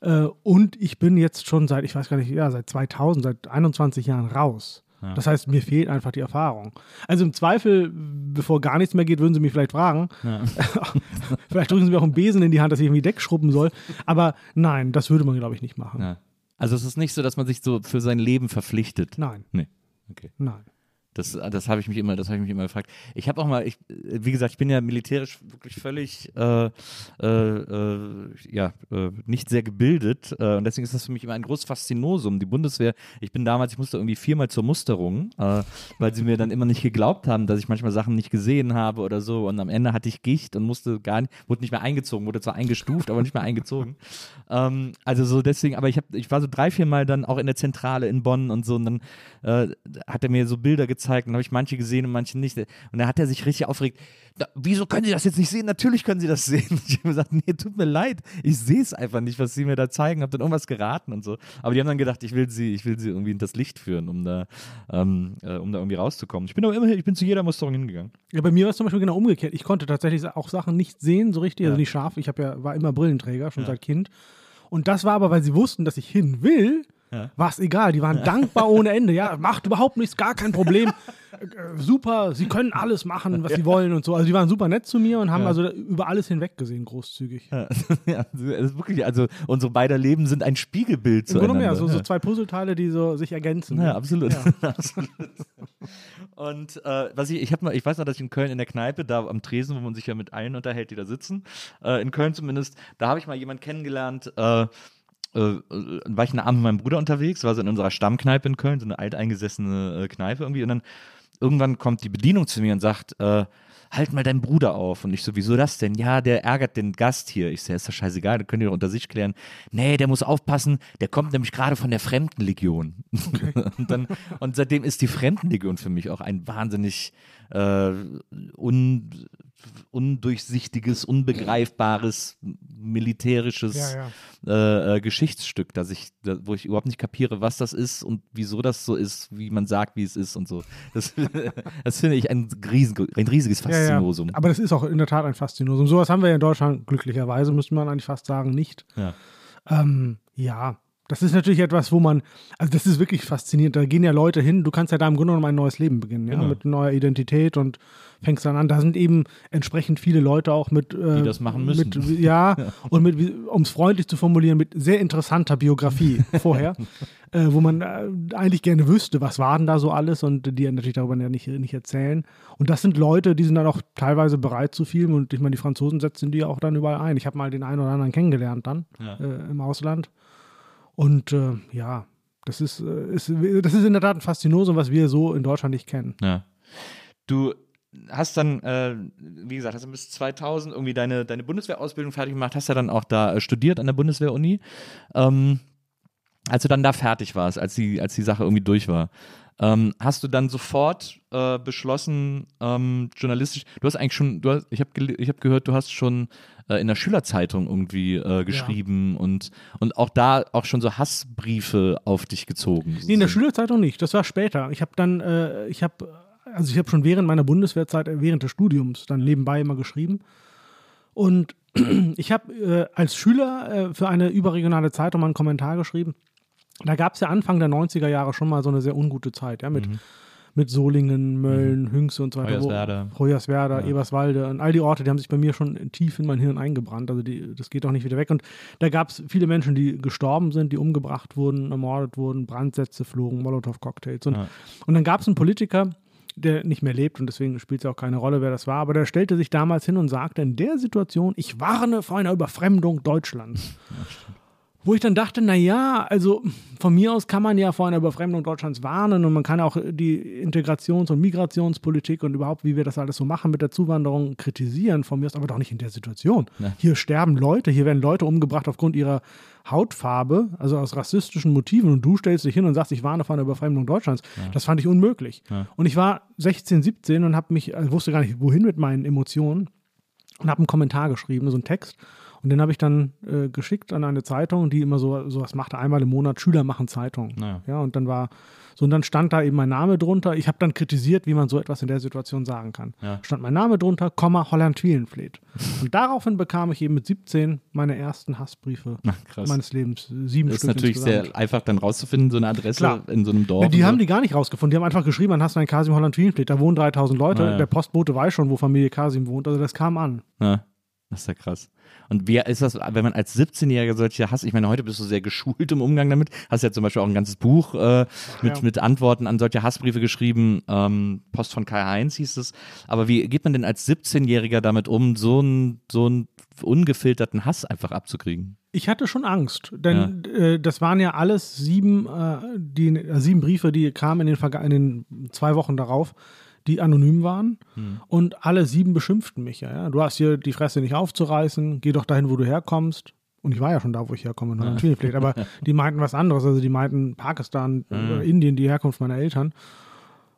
Äh, und ich bin jetzt schon seit, ich weiß gar nicht, ja, seit 2000, seit 21 Jahren raus. Das heißt, mir fehlt einfach die Erfahrung. Also im Zweifel, bevor gar nichts mehr geht, würden Sie mich vielleicht fragen. (laughs) vielleicht drücken Sie mir auch einen Besen in die Hand, dass ich irgendwie Deck schrubben soll. Aber nein, das würde man, glaube ich, nicht machen. Ja. Also es ist nicht so, dass man sich so für sein Leben verpflichtet. Nein, Nee. Okay. nein. Das, das habe ich mich immer, das habe ich mich immer gefragt. Ich habe auch mal, ich, wie gesagt, ich bin ja militärisch wirklich völlig, äh, äh, äh, äh, nicht sehr gebildet äh, und deswegen ist das für mich immer ein großes Faszinosum. Die Bundeswehr, ich bin damals, ich musste irgendwie viermal zur Musterung, äh, weil sie mir dann immer nicht geglaubt haben, dass ich manchmal Sachen nicht gesehen habe oder so und am Ende hatte ich Gicht und musste gar nicht, wurde nicht mehr eingezogen, wurde zwar eingestuft, aber nicht mehr eingezogen. Ähm, also so deswegen, aber ich habe, ich war so drei, vier Mal dann auch in der Zentrale in Bonn und so und dann hat er mir so Bilder gezeigt und habe ich manche gesehen und manche nicht. Und da hat er sich richtig aufgeregt. "Na, wieso können Sie das jetzt nicht sehen? Natürlich können Sie das sehen. Und (laughs) ich habe gesagt, nee, tut mir leid, ich sehe es einfach nicht, was Sie mir da zeigen. Habe dann irgendwas geraten und so. Aber die haben dann gedacht, ich will Sie, ich will Sie irgendwie in das Licht führen, um da, ähm, äh, um da irgendwie rauszukommen. Ich bin aber immerhin, ich bin zu jeder Musterung hingegangen. Ja, bei mir war es zum Beispiel genau umgekehrt. Ich konnte tatsächlich auch Sachen nicht sehen, so richtig, also Ja. nicht scharf. Ich hab ja, war immer Brillenträger, schon seit Kind. Und das war aber, weil sie wussten, dass ich hin will, war es egal. Die waren dankbar ohne Ende. Ja, (laughs) macht überhaupt nichts, gar kein Problem. (laughs) Äh, super, sie können alles machen, was sie wollen und so. Also die waren super nett zu mir und haben Ja. also über alles hinweg gesehen, großzügig. Ja, (laughs) ja, das ist wirklich, also unsere beider Leben sind ein Spiegelbild Im Grunde mehr, so, so ja. zwei Puzzleteile, die so sich ergänzen. Ja, absolut. absolut. Und äh, was ich, ich habe mal, ich weiß noch, dass ich in Köln in der Kneipe, da am Tresen, wo man sich ja mit allen unterhält, die da sitzen, äh, in Köln zumindest, da habe ich mal jemanden kennengelernt, äh, äh, äh, war ich einen Abend mit meinem Bruder unterwegs, war so in unserer Stammkneipe in Köln, so eine alteingesessene äh, Kneipe irgendwie. Und dann irgendwann kommt die Bedienung zu mir und sagt, äh, halt mal deinen Bruder auf. Und ich so, wieso das denn? Ja, der ärgert den Gast hier. Ich so, ist doch scheißegal, das könnt ihr doch unter sich klären. Nee, der muss aufpassen, der kommt nämlich gerade von der Fremdenlegion. (laughs) und, dann, und seitdem ist die Fremdenlegion für mich auch ein wahnsinnig äh, un, undurchsichtiges, unbegreifbares, militärisches Ja, Äh, äh, Geschichtsstück, dass ich, da, wo ich überhaupt nicht kapiere, was das ist und wieso das so ist, wie man sagt, wie es ist und so. Das, (laughs) das finde ich ein, riesen, ein riesiges Ja, ja. Faszinosum. Aber das ist auch in der Tat ein Faszinosum. Sowas haben wir ja in Deutschland glücklicherweise, müsste man eigentlich fast sagen, nicht. Ja. Ähm, ja, das ist natürlich etwas, wo man, also das ist wirklich faszinierend. Da gehen ja Leute hin, du kannst ja da im Grunde genommen ein neues Leben beginnen, ja, Genau. mit neuer Identität und fängst dann an. Da sind eben entsprechend viele Leute auch mit, äh, Die das machen müssen. Mit, (laughs) ja, und mit, um es freundlich zu formulieren, mit sehr interessanter Biografie (laughs) vorher, äh, wo man äh, eigentlich gerne wüsste, was war denn da so alles und die natürlich darüber ja nicht, nicht erzählen. Und das sind Leute, die sind dann auch teilweise bereit zu filmen und ich meine, die Franzosen setzen die auch dann überall ein. Ich habe mal den einen oder anderen kennengelernt dann Ja. äh, im Ausland. Und äh, ja, das ist, äh, ist, das ist in der Tat ein Faszinosum, was wir so in Deutschland nicht kennen. Ja. Du hast dann, äh, wie gesagt, hast du bis 2000 irgendwie deine, deine Bundeswehrausbildung fertig gemacht, hast ja dann auch da äh, studiert an der Bundeswehr-Uni. Ähm, als du dann da fertig warst, als die, als die Sache irgendwie durch war, ähm, hast du dann sofort äh, beschlossen, ähm, journalistisch, du hast eigentlich schon, du hast, ich habe ich hab gehört, du hast schon äh, in der Schülerzeitung irgendwie äh, geschrieben und, und auch da auch schon so Hassbriefe auf dich gezogen. Nee, in der Schülerzeitung nicht. Das war später. Ich habe dann, äh, ich habe, also ich habe schon während meiner Bundeswehrzeit, äh, während des Studiums, dann nebenbei immer geschrieben. Und (clears throat) ich habe äh, als Schüler für eine überregionale Zeitung mal einen Kommentar geschrieben. Da gab es ja Anfang der 90er Jahre schon mal so eine sehr ungute Zeit, ja, mit mit Solingen, Mölln, Hünxe und so weiter. Hoyerswerda. Hoyerswerda, Ja. Eberswalde und all die Orte, die haben sich bei mir schon tief in mein Hirn eingebrannt. Also die, das geht auch nicht wieder weg. Und da gab es viele Menschen, die gestorben sind, die umgebracht wurden, ermordet wurden, Brandsätze flogen, Molotow-Cocktails. Und, Ja. und dann gab es einen Politiker, der nicht mehr lebt und deswegen spielt es auch keine Rolle, wer das war, aber der stellte sich damals hin und sagte in der Situation, ich warne vor einer Überfremdung Deutschlands. Wo ich dann dachte, naja, also von mir aus kann man ja vor einer Überfremdung Deutschlands warnen und man kann auch die Integrations- und Migrationspolitik und überhaupt, wie wir das alles so machen mit der Zuwanderung, kritisieren. Von mir aus aber doch nicht in der Situation. Ja. Hier sterben Leute, hier werden Leute umgebracht aufgrund ihrer Hautfarbe, also aus rassistischen Motiven und du stellst dich hin und sagst, ich warne vor einer Überfremdung Deutschlands. Das fand ich unmöglich. Ja. Und ich war 16, 17 und habe mich, also wusste gar nicht, wohin mit meinen Emotionen und habe einen Kommentar geschrieben, so einen Text. Und den habe ich dann äh, geschickt an eine Zeitung, die immer so sowas machte, einmal im Monat, Schüler machen Zeitung. Ja. Ja, und dann war, so und dann stand da eben mein Name drunter. Ich habe dann kritisiert, wie man so etwas in der Situation sagen kann. Ja. Stand mein Name drunter, Komma, Holland Wielenfleet. Und daraufhin bekam ich eben mit 17 meine ersten Hassbriefe krass. meines Lebens. Sieben Das ist Stück natürlich insgesamt. sehr einfach dann rauszufinden, so eine Adresse Klar. in so einem Dorf. Die und haben so. die gar nicht rausgefunden. Die haben einfach geschrieben, an Hassan Kasim Holland Wielenfleet. Da wohnen 3000 Leute. Ah, ja. Der Postbote weiß schon, wo Familie Kasim wohnt. Also das kam an. Ja, das ist ja krass. Und wie ist das, wenn man als 17-Jähriger solche Hass, ich meine, heute bist du sehr geschult im Umgang damit, hast ja zum Beispiel auch ein ganzes Buch äh, mit, Ja. mit Antworten an solche Hassbriefe geschrieben, ähm, Post von Kai Heinz hieß es. Aber wie geht man denn als 17-Jähriger damit um, so einen so einen ungefilterten Hass einfach abzukriegen? Ich hatte schon Angst, denn äh, das waren ja alles sieben, äh, die, äh, sieben Briefe, die kamen in den, in den zwei Wochen darauf, die anonym waren. Und alle sieben beschimpften mich ja, ja. Du hast hier die Fresse nicht aufzureißen, geh doch dahin, wo du herkommst. Und ich war ja schon da, wo ich herkomme, in Holland Wielenfleet. Aber (laughs) die meinten was anderes. Also die meinten Pakistan, äh, Indien, die Herkunft meiner Eltern.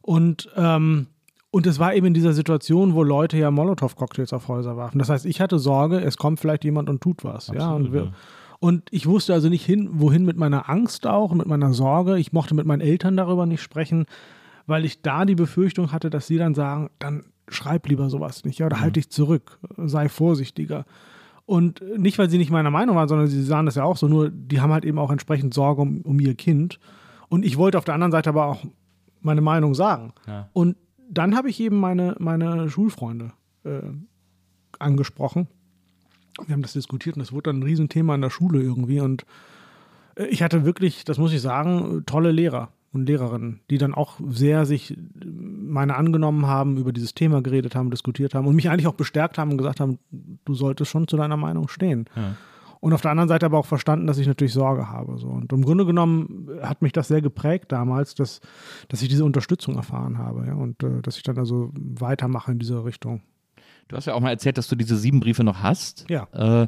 Und, ähm, und es war eben in dieser Situation, wo Leute ja Molotow-Cocktails auf Häuser warfen. Das heißt, ich hatte Sorge, es kommt vielleicht jemand und tut was. ja, und, wir, ja. und ich wusste also nicht hin, wohin mit meiner Angst auch, mit meiner Sorge. Ich mochte mit meinen Eltern darüber nicht sprechen, weil ich da die Befürchtung hatte, dass sie dann sagen, dann schreib lieber sowas nicht, ja, oder halt dich zurück, sei vorsichtiger. Und nicht, weil sie nicht meiner Meinung waren, sondern sie sahen das ja auch so, nur die haben halt eben auch entsprechend Sorge um, um ihr Kind. Und ich wollte auf der anderen Seite aber auch meine Meinung sagen. Ja. Und dann habe ich eben meine, meine Schulfreunde äh, angesprochen. Wir haben das diskutiert und es wurde dann ein Riesenthema in der Schule irgendwie. Und äh, ich hatte wirklich, das muss ich sagen, tolle Lehrer und Lehrerinnen, die dann auch sehr sich meine angenommen haben, über dieses Thema geredet haben, diskutiert haben und mich eigentlich auch bestärkt haben und gesagt haben, du solltest schon zu deiner Meinung stehen. Ja. Und auf der anderen Seite aber auch verstanden, dass ich natürlich Sorge habe. So. Und im Grunde genommen hat mich das sehr geprägt damals, dass, dass ich diese Unterstützung erfahren habe. Ja? Und äh, dass ich dann also weitermache in diese Richtung. Du hast ja auch mal erzählt, dass du diese sieben Briefe noch hast. Ja. Äh,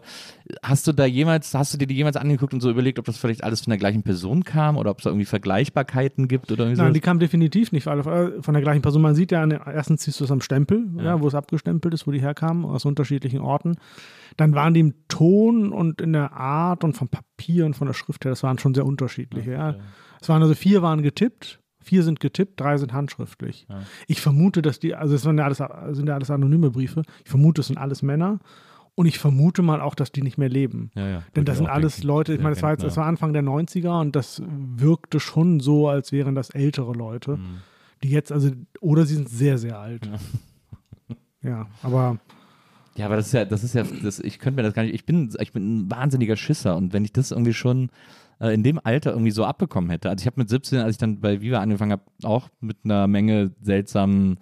hast du da jemals, hast du dir die jemals angeguckt und so überlegt, ob das vielleicht alles von der gleichen Person kam oder ob es da irgendwie Vergleichbarkeiten gibt oder irgendwie Nein, sowas? die kam definitiv nicht alle äh, von der gleichen Person. Man sieht ja, an den- erstens siehst du es am Stempel, ja. wo es abgestempelt ist, wo die herkamen, aus unterschiedlichen Orten. Dann waren die im Ton und in der Art und vom Papier und von der Schrift her, das waren schon sehr unterschiedliche. Ja. Es waren also vier waren getippt, vier sind getippt, drei sind handschriftlich. Ich vermute, dass die, also es sind ja, alles, sind ja alles anonyme Briefe. Ich vermute, es sind alles Männer. Und ich vermute mal auch, dass die nicht mehr leben. Ja, ja. Denn das sind alles denken. Leute, ich Ja, meine, das war, jetzt, ja. das war Anfang der 90er und das wirkte schon so, als wären das ältere Leute, Mhm. die jetzt, also, oder sie sind sehr, sehr alt. (laughs) Ja, aber Ja, aber das ist ja, das ist ja, das, ich könnte mir das gar nicht, ich bin, ich bin ein wahnsinniger Schisser und wenn ich das irgendwie schon äh, in dem Alter irgendwie so abbekommen hätte, also ich habe mit 17, als ich dann bei Viva angefangen habe, auch mit einer Menge seltsamen,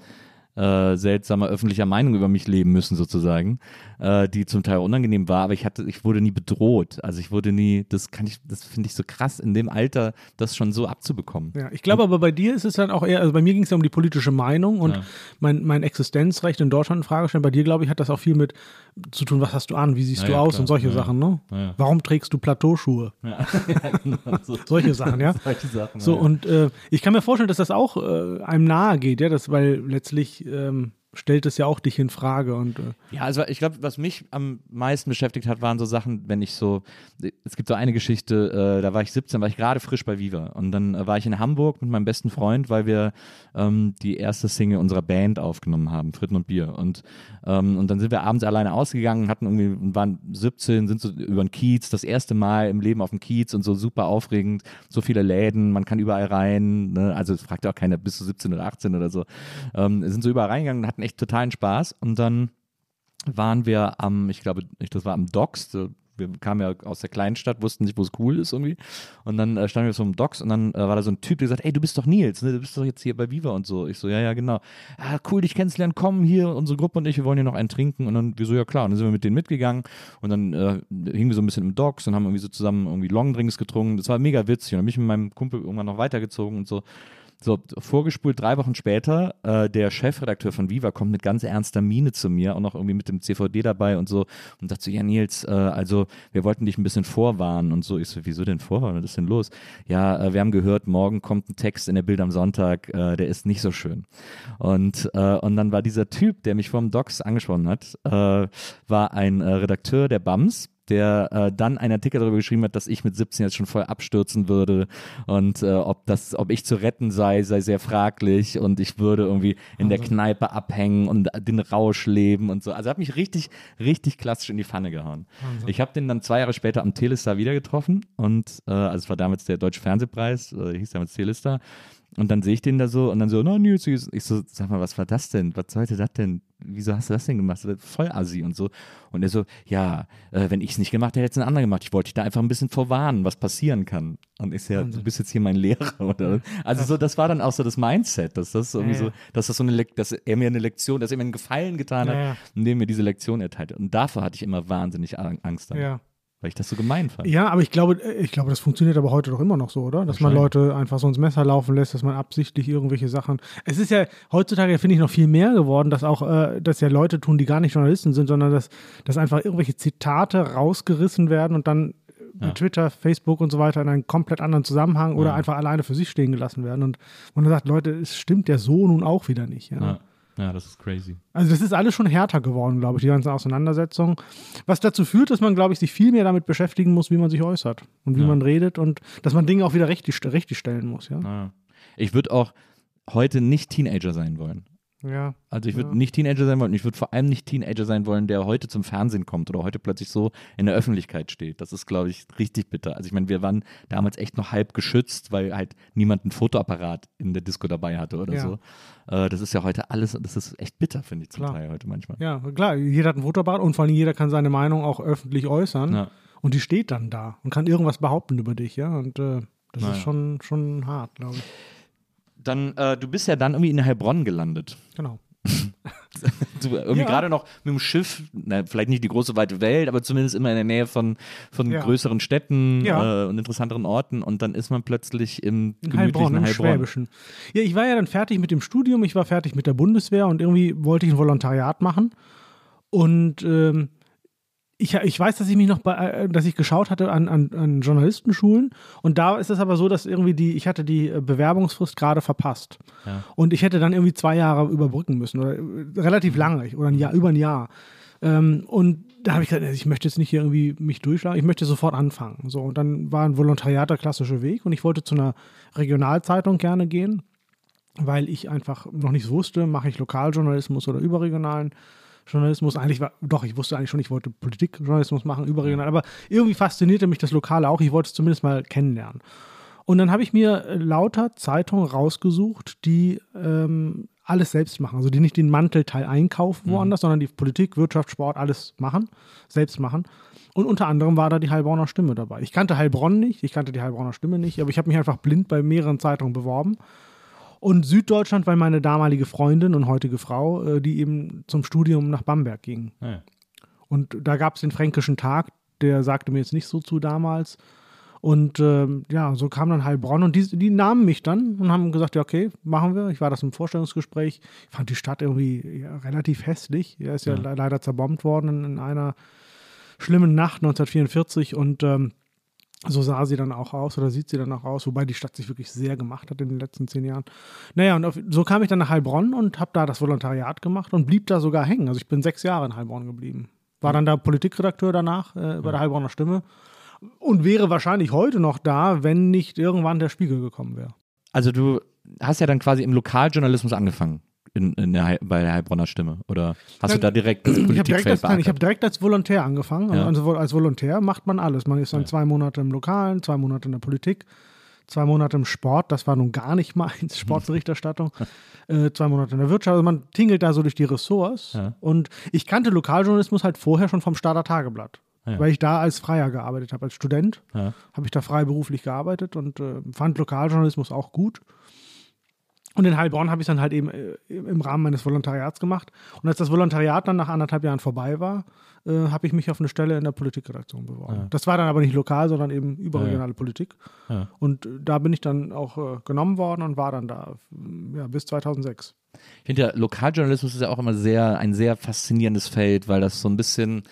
äh, seltsamer öffentlicher Meinung über mich leben müssen sozusagen, äh, die zum Teil unangenehm war, aber ich hatte, ich wurde nie bedroht, also ich wurde nie, das kann ich, das finde ich so krass, in dem Alter das schon so abzubekommen. Ja, ich glaube aber bei dir ist es dann auch eher, also bei mir ging es ja um die politische Meinung und Ja. mein, mein Existenzrecht in Deutschland in Frage stellen. Bei dir, glaube ich, hat das auch viel mit zu tun, was hast du an, wie siehst Ja, du ja, aus klar. und solche. Sachen, ne? Warum trägst du Plateauschuhe? (laughs) Ja, genau, so, Solche Sachen, ja. (laughs) solche Sachen. So, und äh, ich kann mir vorstellen, dass das auch äh, einem nahe geht, ja, das, weil letztlich ähm, stellt es ja auch dich in Frage. Und, äh, Ja, also ich glaube, was mich am meisten beschäftigt hat, waren so Sachen, wenn ich so, es gibt so eine Geschichte, äh, da war ich 17, war ich gerade frisch bei Viva und dann äh, war ich in Hamburg mit meinem besten Freund, weil wir ähm, die erste Single unserer Band aufgenommen haben, Fritten und Bier und, ähm, und dann sind wir abends alleine ausgegangen, hatten irgendwie, waren 17, sind so über den Kiez, das erste Mal im Leben auf dem Kiez und so super aufregend, so viele Läden, man kann überall rein, ne? also fragt ja auch keiner, bist du 17 oder 18 oder so, ähm, sind so überall reingegangen, hatten echt totalen Spaß und dann waren wir am, ich glaube, das war am Docks. Wir kamen ja aus der Kleinstadt, wussten nicht, wo es cool ist irgendwie. Und dann äh, standen wir so am Docks und dann äh, war da so ein Typ, der gesagt, ey, du bist doch Nils, ne? du bist doch jetzt hier bei Viva und so. Ich so, ja, ja, genau. Ah, cool, dich kennenzulernen, komm hier, unsere Gruppe und ich, wir wollen hier noch einen trinken. Und dann, wir so, ja klar. Und dann sind wir mit denen mitgegangen und dann äh, hingen wir so ein bisschen im Docks und haben irgendwie so zusammen irgendwie Longdrinks getrunken. Das war mega witzig. Und dann bin ich mit meinem Kumpel irgendwann noch weitergezogen und so. So, vorgespult drei Wochen später, äh, der Chefredakteur von Viva kommt mit ganz ernster Miene zu mir, auch noch irgendwie mit dem CVD dabei und so und sagt so, ja Nils, äh, also wir wollten dich ein bisschen vorwarnen und so. Ich so, wieso denn vorwarnen? Was ist denn los? Ja, äh, wir haben gehört, morgen kommt ein Text in der Bild am Sonntag, äh, der ist nicht so schön. Und, äh, und dann war dieser Typ, der mich vom Docs angesprochen hat, äh, war ein äh, Redakteur der BAMS, der äh, dann einen Artikel darüber geschrieben hat, dass ich mit 17 jetzt schon voll abstürzen würde und äh, ob das, ob ich zu retten sei, sei sehr fraglich und ich würde irgendwie in der Kneipe abhängen und den Rausch leben und so. Also hat mich richtig, richtig klassisch in die Pfanne gehauen. Ich habe den dann zwei Jahre später am Telestar wieder getroffen und äh, also es war damals der Deutsche Fernsehpreis, äh, hieß damals Telestar. Und dann sehe ich den da so und dann so, na Nils, ich so, sag mal, was war das denn? Was sollte das denn? Wieso hast du das denn gemacht? Voll assi und so. Und er so, ja, äh, wenn ich es nicht gemacht hätte, hätte es ein anderer gemacht. Ich wollte dich da einfach ein bisschen vorwarnen, was passieren kann. Und ich so, ja, du bist jetzt hier mein Lehrer, (laughs) oder? Also so, das war dann auch so das Mindset, dass das irgendwie Ja, ja. so, dass das so eine, Lek dass er mir eine Lektion, dass er mir einen Gefallen getan hat, Ja, indem er mir diese Lektion erteilt hat. Und davor hatte ich immer wahnsinnig Ang- Angst, dann, ja. Weil ich das so gemein fand. Ja, aber ich glaube, ich glaube, das funktioniert aber heute doch immer noch so, oder? Dass man Leute einfach so ins Messer laufen lässt, dass man absichtlich irgendwelche Sachen. Es ist ja heutzutage, finde ich, noch viel mehr geworden, dass auch, äh, dass ja Leute tun, die gar nicht Journalisten sind, sondern dass, dass einfach irgendwelche Zitate rausgerissen werden und dann bei Twitter, Facebook und so weiter in einen komplett anderen Zusammenhang oder einfach alleine für sich stehen gelassen werden. Und man sagt, Leute, es stimmt ja so nun auch wieder nicht. Ja. Ja. das ist crazy. Also das ist alles schon härter geworden, glaube ich, die ganze Auseinandersetzung. Was dazu führt, dass man, glaube ich, sich viel mehr damit beschäftigen muss, wie man sich äußert und wie Ja. man redet und dass man Dinge auch wieder richtig, richtig stellen muss, ja. Ja. Ich würde auch heute nicht Teenager sein wollen. Ja. Also ich würde nicht Teenager sein wollen. Ich würde vor allem nicht Teenager sein wollen, der heute zum Fernsehen kommt oder heute plötzlich so in der Öffentlichkeit steht. Das ist, glaube ich, richtig bitter. Also ich meine, wir waren damals echt noch halb geschützt, weil halt niemand einen Fotoapparat in der Disco dabei hatte oder Ja. so. Äh, das ist ja heute alles, das ist echt bitter, finde ich zum Klar. Teil heute manchmal. Ja, klar, jeder hat ein Fotoapparat und vor allem jeder kann seine Meinung auch öffentlich äußern Ja. und die steht dann da und kann irgendwas behaupten über dich, ja. Und äh, das Naja. ist schon, schon hart, glaube ich. Dann, äh, du bist ja dann irgendwie in Heilbronn gelandet. Genau. (laughs) Du, irgendwie Ja. gerade noch mit dem Schiff, na, vielleicht nicht die große weite Welt, aber zumindest immer in der Nähe von, von Ja. größeren Städten Ja. äh, und interessanteren Orten und dann ist man plötzlich im In gemütlichen Heilbronn, im Heilbronn. Schwäbischen. Ja, ich war ja dann fertig mit dem Studium, ich war fertig mit der Bundeswehr und irgendwie wollte ich ein Volontariat machen. Und ähm, ich, ich weiß, dass ich mich noch bei, äh, dass ich geschaut hatte an, an, an Journalistenschulen und da ist es aber so, dass irgendwie die, ich hatte die äh, Bewerbungsfrist gerade verpasst. Ja. Und ich hätte dann irgendwie zwei Jahre überbrücken müssen oder äh, relativ lange oder ein Jahr, über ein Jahr. Ähm, und da habe ich gesagt, ich möchte jetzt nicht hier irgendwie mich durchschlagen, ich möchte sofort anfangen. So, und dann war ein Volontariat der klassische Weg und ich wollte zu einer Regionalzeitung gerne gehen, weil ich einfach noch nicht wusste, mache ich Lokaljournalismus oder überregionalen Journalismus. Eigentlich war, doch, ich wusste eigentlich schon, ich wollte Politikjournalismus machen, überregional, aber irgendwie faszinierte mich das Lokale auch, ich wollte es zumindest mal kennenlernen. Und dann habe ich mir äh, lauter Zeitungen rausgesucht, die ähm, alles selbst machen. Also die nicht den Mantelteil einkaufen woanders, sondern die Politik, Wirtschaft, Sport, alles machen, selbst machen. Und unter anderem war da die Heilbronner Stimme dabei. Ich kannte Heilbronn nicht, ich kannte die Heilbronner Stimme nicht, aber ich habe mich einfach blind bei mehreren Zeitungen beworben. Und Süddeutschland, weil meine damalige Freundin und heutige Frau, äh, die eben zum Studium nach Bamberg ging. Ja. Und da gab es den Fränkischen Tag, der sagte mir jetzt nicht so zu damals. Und ähm, ja, so kam dann Heilbronn und die, die nahmen mich dann und haben gesagt, ja, okay, machen wir. Ich war das im Vorstellungsgespräch. Ich fand die Stadt irgendwie ja, relativ hässlich. Er ist ja, le- leider zerbombt worden in, in einer schlimmen Nacht 1944 und ähm, So sah sie dann auch aus oder sieht sie dann auch aus, wobei die Stadt sich wirklich sehr gemacht hat in den letzten zehn Jahren. Naja, und auf, so kam ich dann nach Heilbronn und habe da das Volontariat gemacht und blieb da sogar hängen. Also ich bin sechs Jahre in Heilbronn geblieben. War dann da Politikredakteur danach äh, bei der Heilbronner Stimme und wäre wahrscheinlich heute noch da, wenn nicht irgendwann der Spiegel gekommen wäre. Also du hast ja dann quasi im Lokaljournalismus angefangen. In, in der, bei der Heilbronner Stimme? Oder hast du da direkt das Ich habe direkt, Politikfeld als, ich hab beackert? direkt als Volontär angefangen. Ja. Also als Volontär macht man alles. Man ist dann zwei Monate im Lokalen, zwei Monate in der Politik, zwei Monate im Sport. Das war nun gar nicht (laughs) meins, Sportberichterstattung. (laughs) äh, zwei Monate in der Wirtschaft. Also man tingelt da so durch die Ressorts. Ja. Und ich kannte Lokaljournalismus halt vorher schon vom Starter Tageblatt. Ja. Weil ich da als Freier gearbeitet habe. Als Student Ja. habe ich da freiberuflich gearbeitet und äh, fand Lokaljournalismus auch gut. Und in Heilbronn habe ich dann halt eben äh, im Rahmen meines Volontariats gemacht. Und als das Volontariat dann nach anderthalb Jahren vorbei war, äh, habe ich mich auf eine Stelle in der Politikredaktion beworben. Ja. Das war dann aber nicht lokal, sondern eben überregionale Politik. Ja. Und äh, da bin ich dann auch äh, genommen worden und war dann da äh, ja, bis 2006. Ich finde ja, Lokaljournalismus ist ja auch immer sehr, ein sehr faszinierendes Feld, weil das so ein bisschen,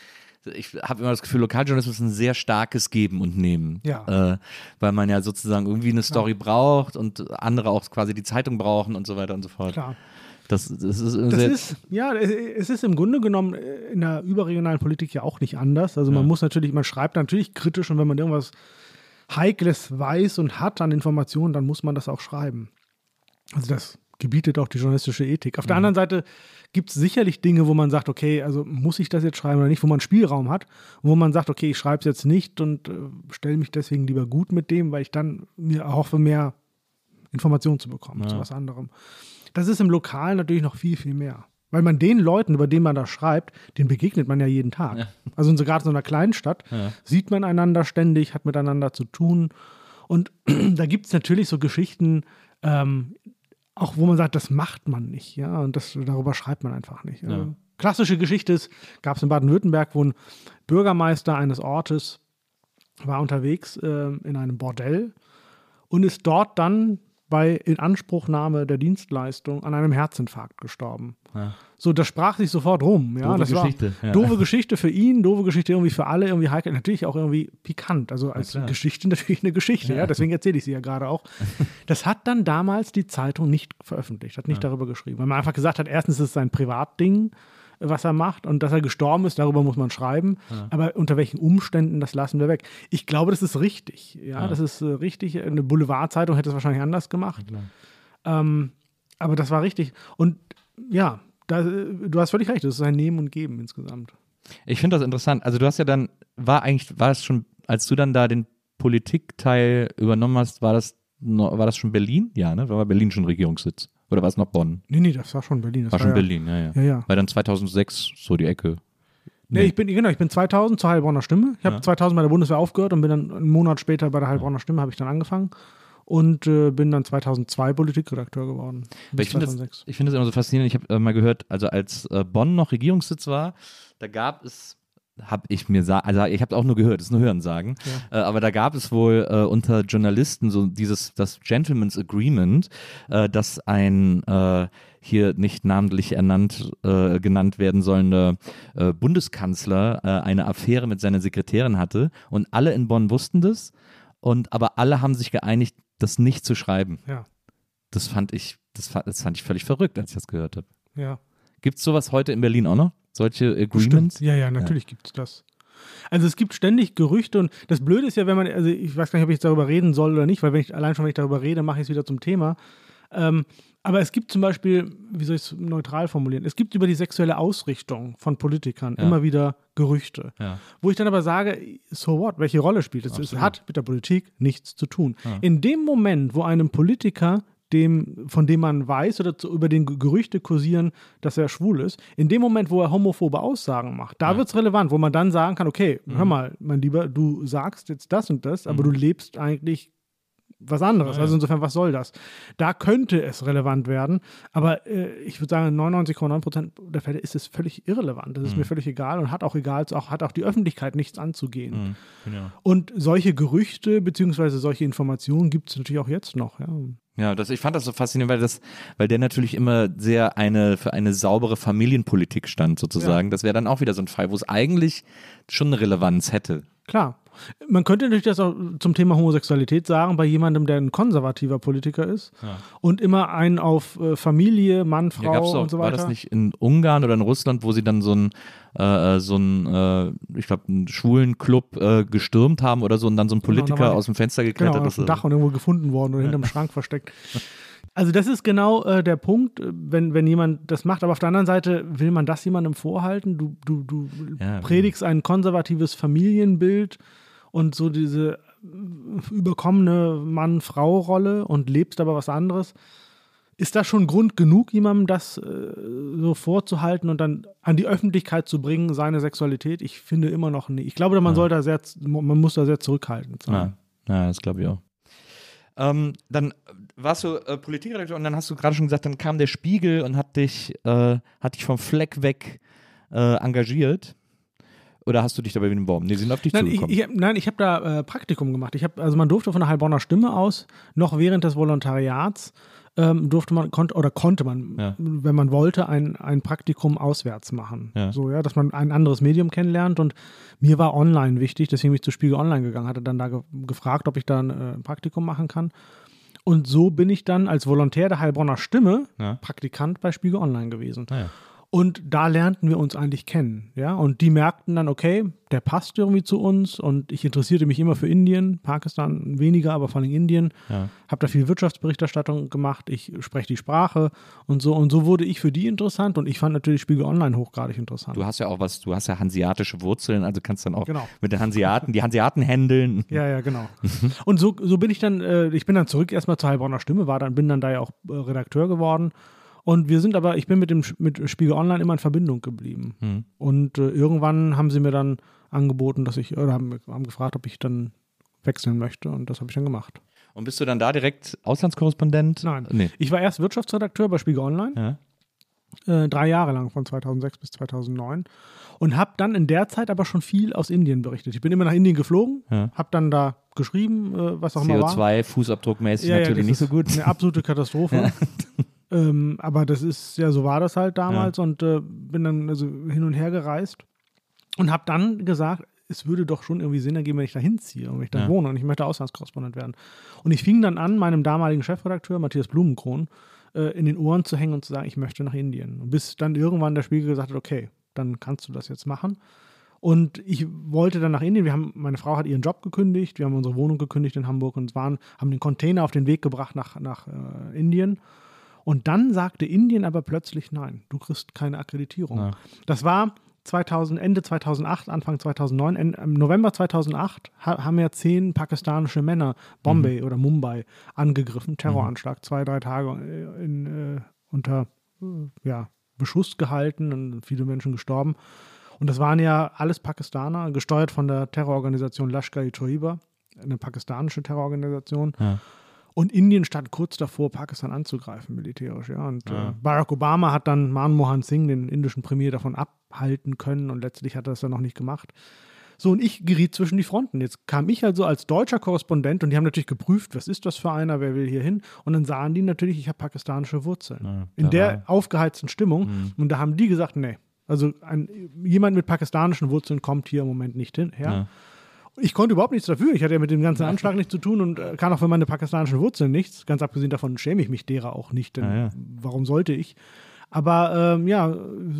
ich habe immer das Gefühl, Lokaljournalismus ist ein sehr starkes Geben und Nehmen. Ja. Äh, weil man ja sozusagen irgendwie eine Story braucht und andere auch quasi die Zeitung brauchen und so weiter und so fort. Klar. Das, das ist Das ist, ja, es- es ist im Grunde genommen äh, in der überregionalen Politik ja auch nicht anders. Also man Ja. muss natürlich, man schreibt natürlich kritisch und wenn man irgendwas Heikles weiß und hat an Informationen, dann muss man das auch schreiben. Also das gebietet auch die journalistische Ethik. Auf der anderen Seite gibt es sicherlich Dinge, wo man sagt, okay, also muss ich das jetzt schreiben oder nicht, wo man Spielraum hat, wo man sagt, okay, ich schreibe es jetzt nicht und äh, stelle mich deswegen lieber gut mit dem, weil ich dann mir erhoffe, mehr Informationen zu bekommen zu Ja. was anderem. Das ist im Lokalen natürlich noch viel, viel mehr. Weil man den Leuten, über denen man da schreibt, den begegnet man ja jeden Tag. Ja. Also gerade in so einer kleinen Stadt Ja. sieht man einander ständig, hat miteinander zu tun. Und (clears throat) da gibt es natürlich so Geschichten, ähm, auch wo man sagt, das macht man nicht, ja, und das, darüber schreibt man einfach nicht. Ja. Klassische Geschichte ist, gab es in Baden-Württemberg, wo ein Bürgermeister eines Ortes war unterwegs äh, in einem Bordell und ist dort dann bei Inanspruchnahme der Dienstleistung an einem Herzinfarkt gestorben. Ja. So, das sprach sich sofort rum. Ja, Doofe das Geschichte, War ja. Doofe Geschichte für ihn, doofe Geschichte irgendwie für alle, irgendwie heikel, natürlich auch irgendwie pikant. Also als klar. Geschichte natürlich eine Geschichte, ja. Ja. Deswegen erzähle ich sie ja gerade auch. (laughs) Das hat dann damals die Zeitung nicht veröffentlicht, hat nicht darüber geschrieben, weil man einfach gesagt hat, erstens ist es sein Privatding, was er macht und dass er gestorben ist, darüber muss man schreiben. Aber unter welchen Umständen, das lassen wir weg. Ich glaube, das ist richtig. Ja, Ja. das ist äh, richtig. Eine Boulevardzeitung hätte es wahrscheinlich anders gemacht. Ähm, aber das war richtig. Und ja, da, du hast völlig recht, das ist ein Nehmen und Geben insgesamt. Ich finde das interessant. Also du hast ja dann, war eigentlich, war es schon, als du dann da den Politikteil übernommen hast, war das, war das schon Berlin? Ja, ne? War Berlin schon Regierungssitz? Oder war es noch Bonn? Nee, nee, das war schon Berlin. Das War schon ja, Berlin, ja, ja. Ja, ja. Weil dann 2006 so die Ecke. Nee, ich bin, genau, ich bin 2000 zur Heilbronner Stimme. Ich habe Ja. 2000 bei der Bundeswehr aufgehört und bin dann einen Monat später bei der Heilbronner Stimme, habe ich dann angefangen. Und äh, bin dann 2002 Politikredakteur geworden. Ich finde das, 2006. ich find das immer so faszinierend. Ich habe äh, mal gehört, also als äh, Bonn noch Regierungssitz war, da gab es, habe ich mir, sa also ich habe auch nur gehört, das ist nur Hörensagen, äh, aber da gab es wohl äh, unter Journalisten so dieses, das Gentleman's Agreement, äh, dass ein äh, hier nicht namentlich ernannt, äh, genannt werden sollender äh, Bundeskanzler eine Affäre mit seiner Sekretärin hatte und alle in Bonn wussten das und aber alle haben sich geeinigt, das nicht zu schreiben. Ja, Das fand ich, das fand, das fand ich völlig verrückt, als ich das gehört habe. ja. Gibt es sowas heute in Berlin auch noch? Solche Agreements? Stimmt. Ja, ja, natürlich gibt es das. Also es gibt ständig Gerüchte und das Blöde ist ja, wenn man, also ich weiß gar nicht, ob ich jetzt darüber reden soll oder nicht, weil wenn ich allein schon, wenn ich darüber rede, mache ich es wieder zum Thema. Ähm, aber es gibt zum Beispiel, wie soll ich es neutral formulieren, es gibt über die sexuelle Ausrichtung von Politikern Ja. immer wieder Gerüchte. Ja. Wo ich dann aber sage, so what, welche Rolle spielt es? Es hat mit der Politik nichts zu tun. Ja. In dem Moment, wo einem Politiker, dem, von dem man weiß oder zu, über den Ge- Gerüchte kursieren, dass er schwul ist, in dem Moment, wo er homophobe Aussagen macht, da Ja. wird es relevant, wo man dann sagen kann, okay, Mhm. hör mal, mein Lieber, du sagst jetzt das und das, aber du lebst eigentlich was anderes. Ja, ja. Also insofern, was soll das? Da könnte es relevant werden, aber äh, ich würde sagen, 99,9 Prozent der Fälle ist es völlig irrelevant. Das ist Mhm. mir völlig egal und hat auch egal, auch, hat auch die Öffentlichkeit nichts anzugehen. Mhm, genau. Und solche Gerüchte beziehungsweise solche Informationen gibt es natürlich auch jetzt noch. Ja. Ja, das, ich fand das so faszinierend, weil das, weil der natürlich immer sehr eine für eine saubere Familienpolitik stand, sozusagen. Das wäre dann auch wieder so ein Fall, wo es eigentlich schon eine Relevanz hätte. Klar. Man könnte natürlich das auch zum Thema Homosexualität sagen, bei jemandem, der ein konservativer Politiker ist und immer einen auf äh, Familie, Mann, Ja, Frau auch, und so war weiter. das nicht in Ungarn oder in Russland, wo sie dann so einen, äh, so einen, äh, ich glaube, einen schwulen Club äh, gestürmt haben oder so und dann so ein Genau, Politiker war die- aus dem Fenster Genau, geklettert auf ist? dem Dach und irgendwo gefunden worden oder hinterm Schrank (laughs) versteckt. Also das ist genau äh, der Punkt, äh, wenn, wenn jemand das macht. Aber auf der anderen Seite will man das jemandem vorhalten. Du, du, du Ja. predigst ein konservatives Familienbild und so diese äh, überkommene Mann-Frau-Rolle und lebst aber was anderes. Ist das schon Grund genug, jemandem das äh, so vorzuhalten und dann an die Öffentlichkeit zu bringen, seine Sexualität? Ich finde immer noch nicht. Ich glaube, man soll da sehr, man muss da sehr zurückhaltend sein. Ja, ja das glaube ich auch. Ähm, dann warst du äh, Politikredakteur und dann hast du gerade schon gesagt, dann kam der Spiegel und hat dich, äh, hat dich vom Fleck weg äh, engagiert. Oder hast du dich dabei beworben? Nee, sie sind auf dich Nein, ich, zugekommen. ich, hab- nein, ich habe da äh, Praktikum gemacht. Ich hab, also man durfte von der Heilbronner Stimme aus, noch während des Volontariats, ähm, durfte man, konnte oder konnte man, Ja. wenn man wollte, ein, ein Praktikum auswärts machen. Ja. So, ja, dass man ein anderes Medium kennenlernt. Und mir war online wichtig, deswegen bin ich zu Spiegel Online gegangen, hatte dann da ge gefragt, ob ich da ein, äh, ein Praktikum machen kann. Und so bin ich dann als Volontär der Heilbronner Stimme Ja. Praktikant bei Spiegel Online gewesen. Ah, ja. Und da lernten wir uns eigentlich kennen, ja. Und die merkten dann, okay, der passt irgendwie zu uns. Und ich interessierte mich immer für Indien, Pakistan weniger, aber vor allem Indien. Ja. Habe da viel Wirtschaftsberichterstattung gemacht. Ich spreche die Sprache und so. Und so wurde ich für die interessant. Und ich fand natürlich Spiegel Online hochgradig interessant. Du hast ja auch was, du hast ja hanseatische Wurzeln, also kannst dann auch Genau. mit den Hanseaten, die Hanseaten händeln. (laughs) Ja, ja, genau. Und so, so bin ich dann, äh, ich bin dann zurück erstmal zur Heilbronner Stimme, war dann, bin dann da ja auch äh, Redakteur geworden. Und wir sind aber, ich bin mit dem mit Spiegel Online immer in Verbindung geblieben. Mhm. Und äh, irgendwann haben sie mir dann angeboten, dass ich, oder haben, haben gefragt, ob ich dann wechseln möchte. Und das habe ich dann gemacht. Und bist du dann da direkt Auslandskorrespondent? Nein. Nee. Ich war erst Wirtschaftsredakteur bei Spiegel Online, Ja. äh, drei Jahre lang, von 2006 bis 2009. Und habe dann in der Zeit aber schon viel aus Indien berichtet. Ich bin immer nach Indien geflogen, Ja. habe dann da geschrieben, äh, was auch immer war. CO2-Fußabdruckmäßig Ja, ja, natürlich nicht so gut. Eine absolute Katastrophe. (laughs) ähm, aber das ist, ja, so war das halt damals und äh, bin dann also hin und her gereist und habe dann gesagt, es würde doch schon irgendwie Sinn ergeben, wenn ich da hinziehe und wenn ich da Ja. wohne und ich möchte Auslandskorrespondent werden. Und ich fing dann an, meinem damaligen Chefredakteur, Matthias Blumenkron, äh, in den Ohren zu hängen und zu sagen, ich möchte nach Indien. Und bis dann irgendwann der Spiegel gesagt hat, okay, dann kannst du das jetzt machen. Und ich wollte dann nach Indien. Wir haben, meine Frau hat ihren Job gekündigt, wir haben unsere Wohnung gekündigt in Hamburg und waren, haben den Container auf den Weg gebracht nach, nach äh, Indien. Und dann sagte Indien aber plötzlich nein, du kriegst keine Akkreditierung. Ja. Das war 2000, Ende 2008, Anfang 2009. En- Im November 2008 ha haben ja zehn pakistanische Männer Bombay oder Mumbai angegriffen, Terroranschlag, zwei, drei Tage äh, in, äh, unter äh, ja, Beschuss gehalten und viele Menschen gestorben. Und das waren ja alles Pakistaner, gesteuert von der Terrororganisation Lashkar-e-Toiba, eine pakistanische Terrororganisation. Ja. Und Indien stand kurz davor, Pakistan anzugreifen, militärisch. Ja. Und Ja. Äh, Barack Obama hat dann Manmohan Singh, den indischen Premier, davon abhalten können und letztlich hat er es dann noch nicht gemacht. So, und ich geriet zwischen die Fronten. Jetzt kam ich also als deutscher Korrespondent und die haben natürlich geprüft, was ist das für einer, wer will hier hin? Und dann sahen die natürlich, ich habe pakistanische Wurzeln. Ja, In der war- aufgeheizten Stimmung. Mhm. Und da haben die gesagt, nee. Also ein, jemand mit pakistanischen Wurzeln kommt hier im Moment nicht hin, her. Ja. Ich konnte überhaupt nichts dafür. Ich hatte ja mit dem ganzen Anschlag nichts zu tun und äh, kann auch für meine pakistanischen Wurzeln nichts. Ganz abgesehen davon schäme ich mich derer auch nicht, denn Ja, ja. warum sollte ich? Aber ähm, ja,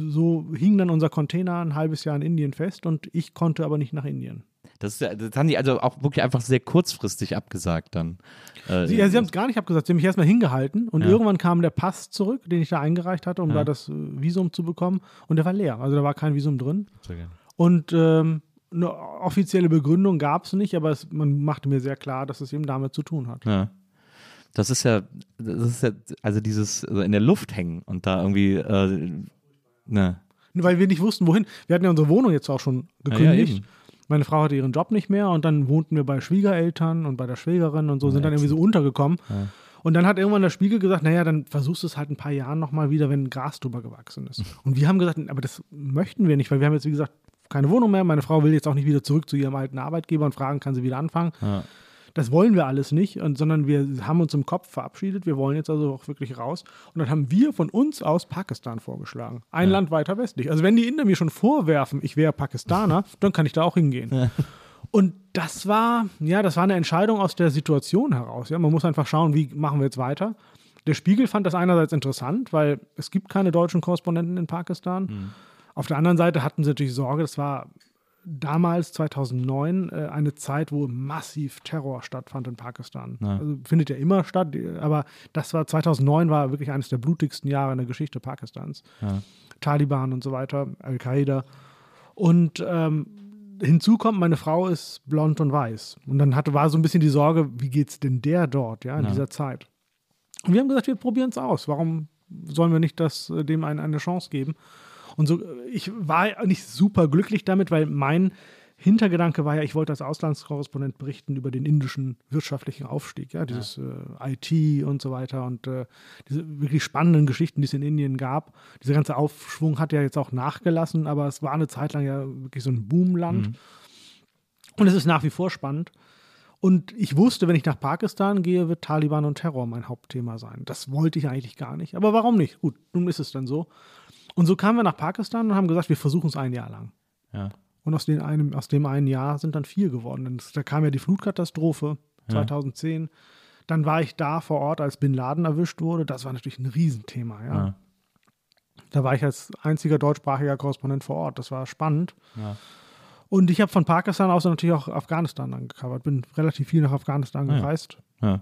so hing dann unser Container ein halbes Jahr in Indien fest und ich konnte aber nicht nach Indien. Das, ist ja, das haben die also auch wirklich einfach sehr kurzfristig abgesagt dann. Äh, Sie, ja, sie haben es gar nicht abgesagt. Sie haben mich erstmal hingehalten und Ja. irgendwann kam der Pass zurück, den ich da eingereicht hatte, um Ja. da das äh, Visum zu bekommen. Und der war leer. Also da war kein Visum drin. Sehr gerne. Und ähm, eine offizielle Begründung gab es nicht, aber es, man machte mir sehr klar, dass es eben damit zu tun hat. Ja. Das ist ja, das ist ja, also dieses also in der Luft hängen und da irgendwie, äh, ne. Weil wir nicht wussten, wohin. Wir hatten ja unsere Wohnung jetzt auch schon Ja, ja, gekündigt. eben. Meine Frau hatte ihren Job nicht mehr und dann wohnten wir bei Schwiegereltern und bei der Schwägerin und so, sind dann irgendwie so untergekommen. Ja. Und dann hat irgendwann der Spiegel gesagt, naja, dann versuchst du es halt ein paar Jahren nochmal wieder, wenn Gras drüber gewachsen ist. (laughs) Und wir haben gesagt, aber das möchten wir nicht, weil wir haben jetzt, wie gesagt, keine Wohnung mehr. Meine Frau will jetzt auch nicht wieder zurück zu ihrem alten Arbeitgeber und fragen, kann sie wieder anfangen. Ja. Das wollen wir alles nicht, und, sondern wir haben uns im Kopf verabschiedet. Wir wollen jetzt also auch wirklich raus. Und dann haben wir von uns aus Pakistan vorgeschlagen. Ein Land weiter westlich. Also wenn die Inder mir schon vorwerfen, ich wäre Pakistaner, (laughs) dann kann ich da auch hingehen. Und das war, ja, das war eine Entscheidung aus der Situation heraus. Ja, man muss einfach schauen, wie machen wir jetzt weiter. Der Spiegel fand das einerseits interessant, weil es gibt keine deutschen Korrespondenten in Pakistan. Mhm. Auf der anderen Seite hatten sie natürlich Sorge, das war damals, 2009, äh, eine Zeit, wo massiv Terror stattfand in Pakistan. Ja. Also findet ja immer statt, aber das war 2009 war wirklich eines der blutigsten Jahre in der Geschichte Pakistans. Ja. Taliban und so weiter, Al-Qaida. Und ähm, hinzu kommt, meine Frau ist blond und weiß. Und dann hatte, war so ein bisschen die Sorge, wie geht's denn der dort, ja, in Ja. dieser Zeit. Und wir haben gesagt, wir probieren es aus. Warum sollen wir nicht das, äh, dem eine, eine Chance geben? Und so, äh, ich war nicht super glücklich damit, weil mein Hintergedanke war ja, ich wollte als Auslandskorrespondent berichten über den indischen wirtschaftlichen Aufstieg, ja, dieses äh, IT und so weiter und äh, diese wirklich spannenden Geschichten, die es in Indien gab. Dieser ganze Aufschwung hat ja jetzt auch nachgelassen, aber es war eine Zeit lang ja wirklich so ein Boomland. Und es ist nach wie vor spannend. Und ich wusste, wenn ich nach Pakistan gehe, wird Taliban und Terror mein Hauptthema sein. Das wollte ich eigentlich gar nicht. Aber warum nicht? Gut, nun ist es dann so. Und so kamen wir nach Pakistan und haben gesagt, wir versuchen es ein Jahr lang. Ja. Und aus, den einem, aus dem einen Jahr sind dann vier geworden. Es- da kam ja die Flutkatastrophe 2010. Dann war ich da vor Ort, als Bin Laden erwischt wurde. Das war natürlich ein Riesenthema. Ja. Ja. Da war ich als einziger deutschsprachiger Korrespondent vor Ort. Das war spannend. Ja. Und ich habe von Pakistan aus natürlich auch Afghanistan angecovert. Bin relativ viel nach Afghanistan ja. gereist. Ja.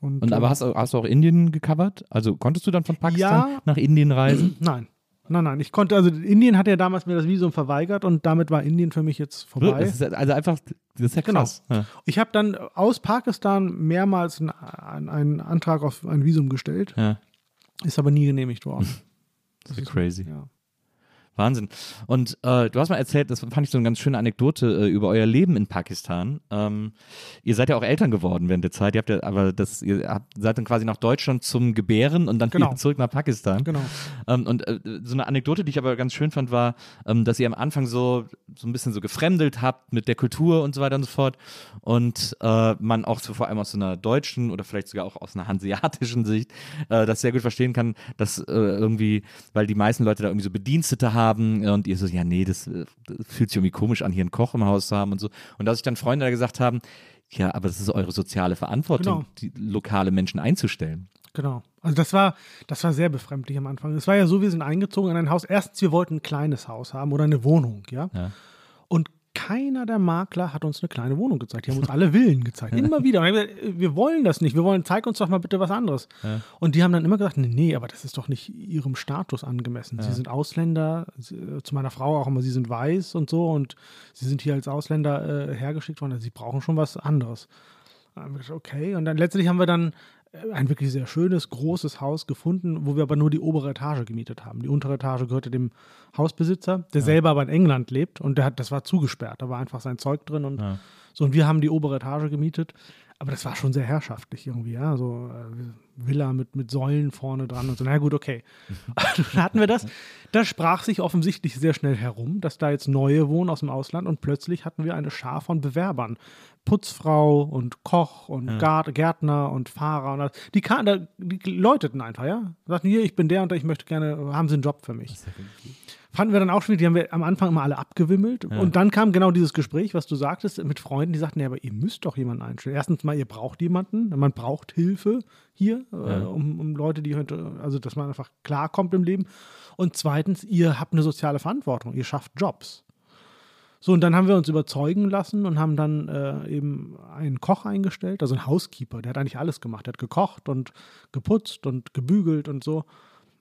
Und, Und aber äh, hast, du- hast du auch Indien gecovert? Also konntest du dann von Pakistan Ja. nach Indien reisen? Nein. Nein, nein, ich konnte, also Indien hat ja damals mir das Visum verweigert und damit war Indien für mich jetzt vorbei. Das ist also einfach, das ist ja Genau. krass. Ja. Ich habe dann aus Pakistan mehrmals einen, einen, Antrag auf ein Visum gestellt, ja. ist aber nie genehmigt worden. (laughs) Das ist crazy. Ja. Wahnsinn. Und äh, du hast mal erzählt, das fand ich so eine ganz schöne Anekdote äh, über euer Leben in Pakistan. Ähm, ihr seid ja auch Eltern geworden während der Zeit. Ihr habt ja, aber das, ihr habt, seid dann quasi nach Deutschland zum Gebären und dann Genau. wieder zurück nach Pakistan. Genau. Ähm, und äh, so eine Anekdote, die ich aber ganz schön fand, war, ähm, dass ihr am Anfang so, so ein bisschen so gefremdelt habt mit der Kultur und so weiter und so fort. Und äh, man auch so vor allem aus so einer deutschen oder vielleicht sogar auch aus einer hanseatischen Sicht äh, das sehr gut verstehen kann, dass äh, irgendwie, weil die meisten Leute da irgendwie so Bedienstete haben äh, und ihr so, ja, nee, das, äh, das fühlt sich irgendwie komisch an, hier einen Koch im Haus zu haben und so. Und dass sich dann Freunde da gesagt haben, ja, aber das ist eure soziale Verantwortung, Genau. die lokale Menschen einzustellen. Genau. Also das war, das war sehr befremdlich am Anfang. Es war ja so, wir sind eingezogen in ein Haus. Erstens, wir wollten ein kleines Haus haben oder eine Wohnung, ja. Ja. Und keiner der Makler hat uns eine kleine Wohnung gezeigt. Die haben uns alle Villen gezeigt. (laughs) Immer wieder. Und gesagt, wir wollen das nicht. Wir wollen, zeig uns doch mal bitte was anderes. Und die haben dann immer gesagt, nee, nee, aber das ist doch nicht ihrem Status angemessen. Sie sind Ausländer, sie, äh, zu meiner Frau auch immer, sie sind weiß und so und sie sind hier als Ausländer äh, hergeschickt worden. Sie brauchen schon was anderes. Okay. Und dann letztlich haben wir dann ein wirklich sehr schönes, großes Haus gefunden, wo wir aber nur die obere Etage gemietet haben. Die untere Etage gehörte dem Hausbesitzer, der selber aber in England lebt und der hat, das war zugesperrt. Da war einfach sein Zeug drin und Ja. so. Und wir haben die obere Etage gemietet. Aber das war schon sehr herrschaftlich irgendwie, ja. So äh, Villa mit, mit Säulen vorne dran und so. Na gut, okay. (laughs) Dann hatten wir das. Das sprach sich offensichtlich sehr schnell herum, dass da jetzt neue wohnen aus dem Ausland und plötzlich hatten wir eine Schar von Bewerbern. Putzfrau und Koch und Gart- Gärtner und Fahrer und das. Die, da, die läuteten einfach, ja. Sagten, hier, ich bin der und der, ich möchte gerne, haben Sie einen Job für mich. Fanden wir dann auch schwierig, die haben wir am Anfang immer alle abgewimmelt. Und dann kam genau dieses Gespräch, was du sagtest, mit Freunden, die sagten, ja, aber ihr müsst doch jemanden einstellen. Erstens mal, ihr braucht jemanden, man braucht Hilfe hier, äh, um, um Leute, die heute, also dass man einfach klarkommt im Leben. Und zweitens, ihr habt eine soziale Verantwortung, ihr schafft Jobs. So, und dann haben wir uns überzeugen lassen und haben dann äh, eben einen Koch eingestellt, also einen Housekeeper, der hat eigentlich alles gemacht. Der hat gekocht und geputzt und gebügelt und so.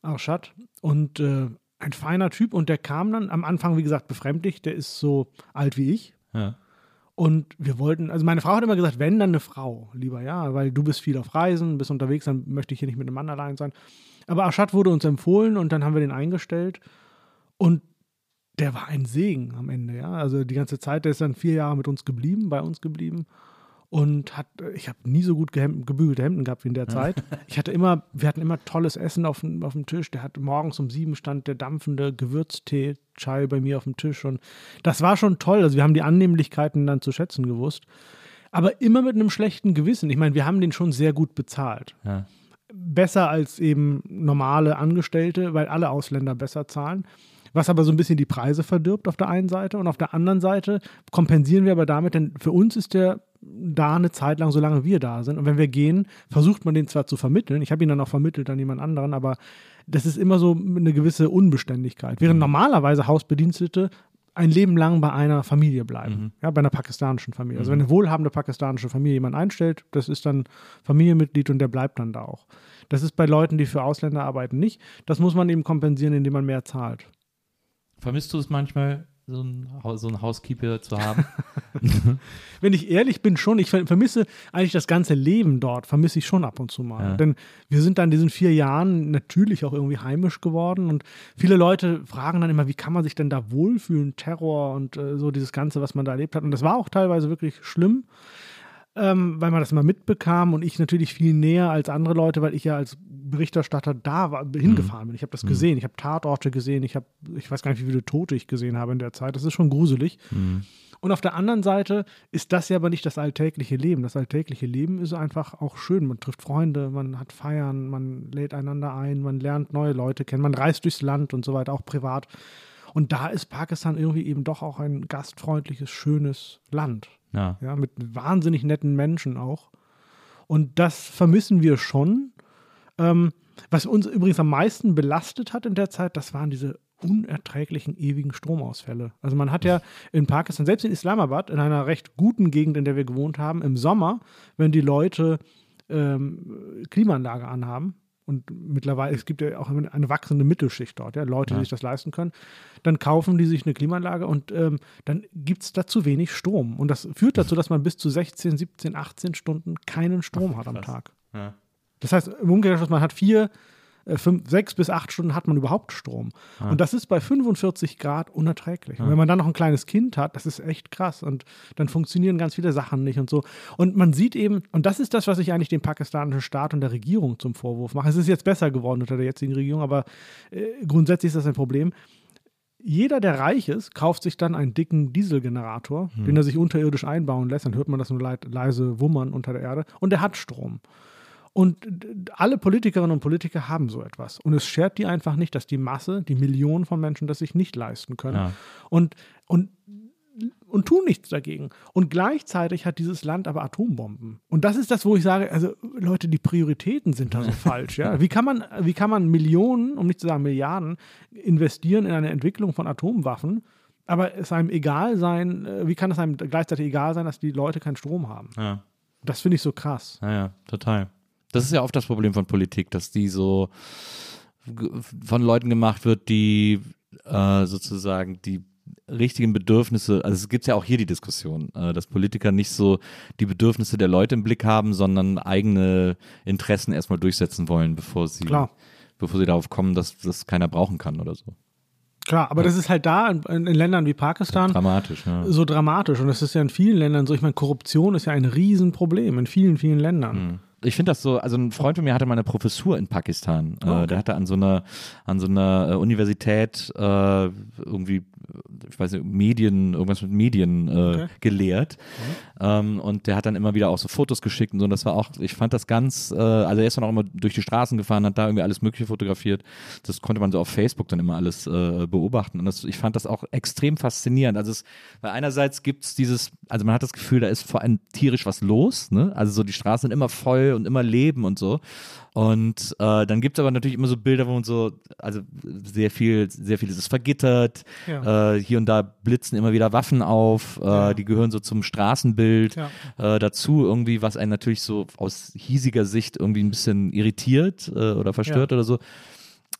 Arschat. Und äh, ein feiner Typ und der kam dann am Anfang, wie gesagt, befremdlich. Der ist so alt wie ich. Ja. Und wir wollten, also meine Frau hat immer gesagt, wenn, dann eine Frau, lieber, ja, weil du bist viel auf Reisen, bist unterwegs, dann möchte ich hier nicht mit einem Mann allein sein. Aber Aschat wurde uns empfohlen und dann haben wir den eingestellt und der war ein Segen am Ende, ja. Also die ganze Zeit, der ist dann vier Jahre mit uns geblieben, bei uns geblieben und hat, ich habe nie so gut gebügelte Hemden gehabt wie in der Zeit. Ich hatte immer, wir hatten immer tolles Essen auf dem, auf dem Tisch. Der hat morgens um sieben stand der dampfende Gewürztee, Chai bei mir auf dem Tisch und das war schon toll. Also wir haben die Annehmlichkeiten dann zu schätzen gewusst. Aber immer mit einem schlechten Gewissen. Ich meine, wir haben den schon sehr gut bezahlt. Ja. Besser als eben normale Angestellte, weil alle Ausländer besser zahlen. Was aber so ein bisschen die Preise verdirbt auf der einen Seite und auf der anderen Seite kompensieren wir aber damit, denn für uns ist der da eine Zeit lang, solange wir da sind. Und wenn wir gehen, versucht man den zwar zu vermitteln, ich habe ihn dann auch vermittelt an jemand anderen, aber das ist immer so eine gewisse Unbeständigkeit. Während normalerweise Hausbedienstete ein Leben lang bei einer Familie bleiben, Mhm. ja, bei einer pakistanischen Familie. Also wenn eine wohlhabende pakistanische Familie jemand einstellt, das ist dann Familienmitglied und der bleibt dann da auch. Das ist bei Leuten, die für Ausländer arbeiten, nicht. Das muss man eben kompensieren, indem man mehr zahlt. Vermisst du es manchmal, so ein, Haus- so ein Housekeeper zu haben? (laughs) (laughs) Wenn ich ehrlich bin, schon. Ich ver- vermisse eigentlich das ganze Leben dort, vermisse ich schon ab und zu mal. Ja. Denn wir sind dann in diesen vier Jahren natürlich auch irgendwie heimisch geworden und viele Leute fragen dann immer, wie kann man sich denn da wohlfühlen? Terror und äh, so dieses Ganze, was man da erlebt hat. Und das war auch teilweise wirklich schlimm. Ähm, weil man das immer mitbekam und ich natürlich viel näher als andere Leute, weil ich ja als Berichterstatter da war, hingefahren bin. Ich habe das gesehen, ich habe Tatorte gesehen, ich habe, ich weiß gar nicht, wie viele Tote ich gesehen habe in der Zeit. Das ist schon gruselig. Und auf der anderen Seite ist das ja aber nicht das alltägliche Leben. Das alltägliche Leben ist einfach auch schön. Man trifft Freunde, man hat Feiern, man lädt einander ein, man lernt neue Leute kennen, man reist durchs Land und so weiter, auch privat. Und da ist Pakistan irgendwie eben doch auch ein gastfreundliches, schönes Land. Ja. Ja, mit wahnsinnig netten Menschen auch. Und das vermissen wir schon. Ähm, was uns übrigens am meisten belastet hat in der Zeit, das waren diese unerträglichen ewigen Stromausfälle. Also man hat ja in Pakistan, selbst in Islamabad, in einer recht guten Gegend, in der wir gewohnt haben, im Sommer, wenn die Leute ähm, Klimaanlage anhaben, und mittlerweile, es gibt ja auch eine wachsende Mittelschicht dort, ja, Leute, die sich das leisten können, dann kaufen die sich eine Klimaanlage und ähm, dann gibt es da zu wenig Strom. Und das führt dazu, dass man bis zu 16, 17, 18 Stunden keinen Strom hat am. Tag. Ja. Das heißt, im Umkehrschluss, man hat vier, fünf, sechs bis acht Stunden hat man überhaupt Strom. Und das ist bei 45 Grad unerträglich. Und wenn man dann noch ein kleines Kind hat, das ist echt krass. Und dann funktionieren ganz viele Sachen nicht und so. Und man sieht eben, und das ist das, was ich eigentlich dem pakistanischen Staat und der Regierung zum Vorwurf mache. Es ist jetzt besser geworden unter der jetzigen Regierung, aber äh, grundsätzlich ist das ein Problem. Jeder, der reich ist, kauft sich dann einen dicken Dieselgenerator, den er sich unterirdisch einbauen lässt. Dann hört man das nur leise wummern unter der Erde. Und der hat Strom. Und alle Politikerinnen und Politiker haben so etwas. Und es schert die einfach nicht, dass die Masse, die Millionen von Menschen das sich nicht leisten können. Ja. Und, und, und tun nichts dagegen. Und gleichzeitig hat dieses Land aber Atombomben. Und das ist das, wo ich sage, also Leute, die Prioritäten sind da so (laughs) falsch. Ja? Wie, kann man, wie kann man Millionen, um nicht zu sagen Milliarden, investieren in eine Entwicklung von Atomwaffen? Aber es einem egal sein, äh, wie kann es einem gleichzeitig egal sein, dass die Leute keinen Strom haben? Ja. Das finde ich so krass. Ja, ja, total. Das ist ja oft das Problem von Politik, dass die so von Leuten gemacht wird, die äh, sozusagen die richtigen Bedürfnisse, also es gibt ja auch hier die Diskussion, äh, dass Politiker nicht so die Bedürfnisse der Leute im Blick haben, sondern eigene Interessen erstmal durchsetzen wollen, bevor sie, Klar. bevor sie darauf kommen, dass das keiner brauchen kann oder so. Klar, aber das ist halt da in, in Ländern wie Pakistan Dramatisch, ja. so dramatisch. Und das ist ja in vielen Ländern so. Ich meine, Korruption ist ja ein Riesenproblem in vielen, vielen Ländern. Ich finde das so, also ein Freund von mir hatte mal eine Professur in Pakistan. Oh, okay. äh, der hatte an so einer, an so einer äh, Universität äh, irgendwie, ich weiß nicht, Medien, irgendwas mit Medien äh, Okay. gelehrt. Ähm, und der hat dann immer wieder auch so Fotos geschickt und so. Und das war auch, ich fand das ganz, äh, also er ist dann auch immer durch die Straßen gefahren, hat da irgendwie alles Mögliche fotografiert. Das konnte man so auf Facebook dann immer alles äh, beobachten. Und das, ich fand das auch extrem faszinierend. Also es, weil einerseits gibt es dieses, also man hat das Gefühl, da ist vor allem tierisch was los, ne? Also so die Straßen sind immer voll und immer Leben und so. Und äh, dann gibt es aber natürlich immer so Bilder, wo man so, also sehr viel, sehr viel ist es vergittert. Ja. Äh, hier und da blitzen immer wieder Waffen auf. Äh, Ja. Die gehören so zum Straßenbild Ja. äh, dazu irgendwie, was einen natürlich so aus hiesiger Sicht irgendwie ein bisschen irritiert äh, oder verstört oder so.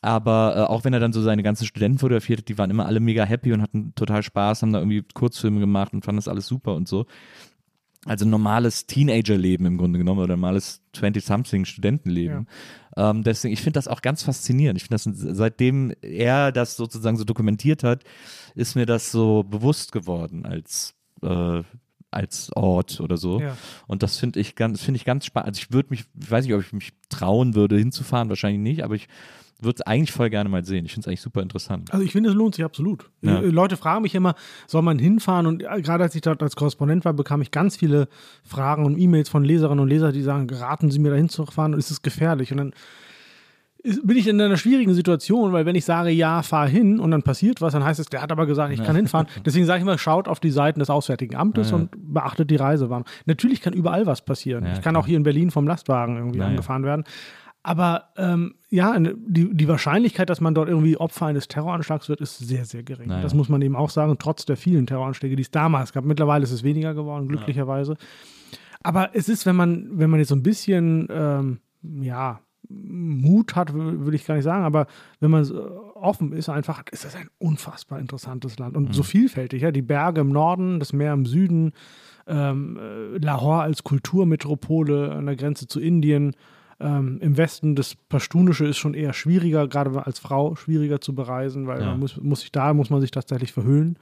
Aber äh, auch wenn er dann so seine ganzen Studenten fotografiert hat, die waren immer alle mega happy und hatten total Spaß, haben da irgendwie Kurzfilme gemacht und fanden das alles super und so. Also normales Teenagerleben im Grunde genommen oder normales 20-something-Studentenleben. Ähm, deswegen, ich finde das auch ganz faszinierend. Ich finde das, seitdem er das sozusagen so dokumentiert hat, ist mir das so bewusst geworden als, äh, als Ort oder so. Ja. Und das finde ich ganz, finde ich ganz spannend. Also ich würde mich, ich weiß nicht, ob ich mich trauen würde, hinzufahren, wahrscheinlich nicht, aber ich würde es eigentlich voll gerne mal sehen. Ich finde es eigentlich super interessant. Also ich finde, es lohnt sich absolut. Ja. Äh, Leute fragen mich immer, soll man hinfahren? Und äh, gerade als ich dort als Korrespondent war, bekam ich ganz viele Fragen und E-Mails von Leserinnen und Lesern, die sagen, raten Sie mir da hinzufahren und ist es gefährlich? Und dann bin ich in einer schwierigen Situation, weil wenn ich sage, ja, fahr hin und dann passiert was, dann heißt es, der hat aber gesagt, ich kann hinfahren. (laughs) Deswegen sage ich immer, schaut auf die Seiten des Auswärtigen Amtes und beachtet die Reisewarnung. Natürlich kann überall was passieren. Ja, ich kann klar. auch hier in Berlin vom Lastwagen irgendwie Ja, ja. angefahren werden. Aber ähm, ja, eine- die, die Wahrscheinlichkeit, dass man dort irgendwie Opfer eines Terroranschlags wird, ist sehr, sehr gering. Naja. Das muss man eben auch sagen, trotz der vielen Terroranschläge, die es damals gab. Mittlerweile ist es weniger geworden, glücklicherweise. Aber es ist, wenn man, wenn man jetzt so ein bisschen, ähm, ja, Mut hat, würde ich gar nicht sagen, aber wenn man offen ist, einfach, ist das ein unfassbar interessantes Land und so vielfältig. Ja? Die Berge im Norden, das Meer im Süden, ähm, äh, Lahore als Kulturmetropole an der Grenze zu Indien. Ähm, Im Westen das Pashtunische ist schon eher schwieriger, gerade als Frau schwieriger zu bereisen, weil Ja. man muss, muss sich da muss man sich tatsächlich verhüllen.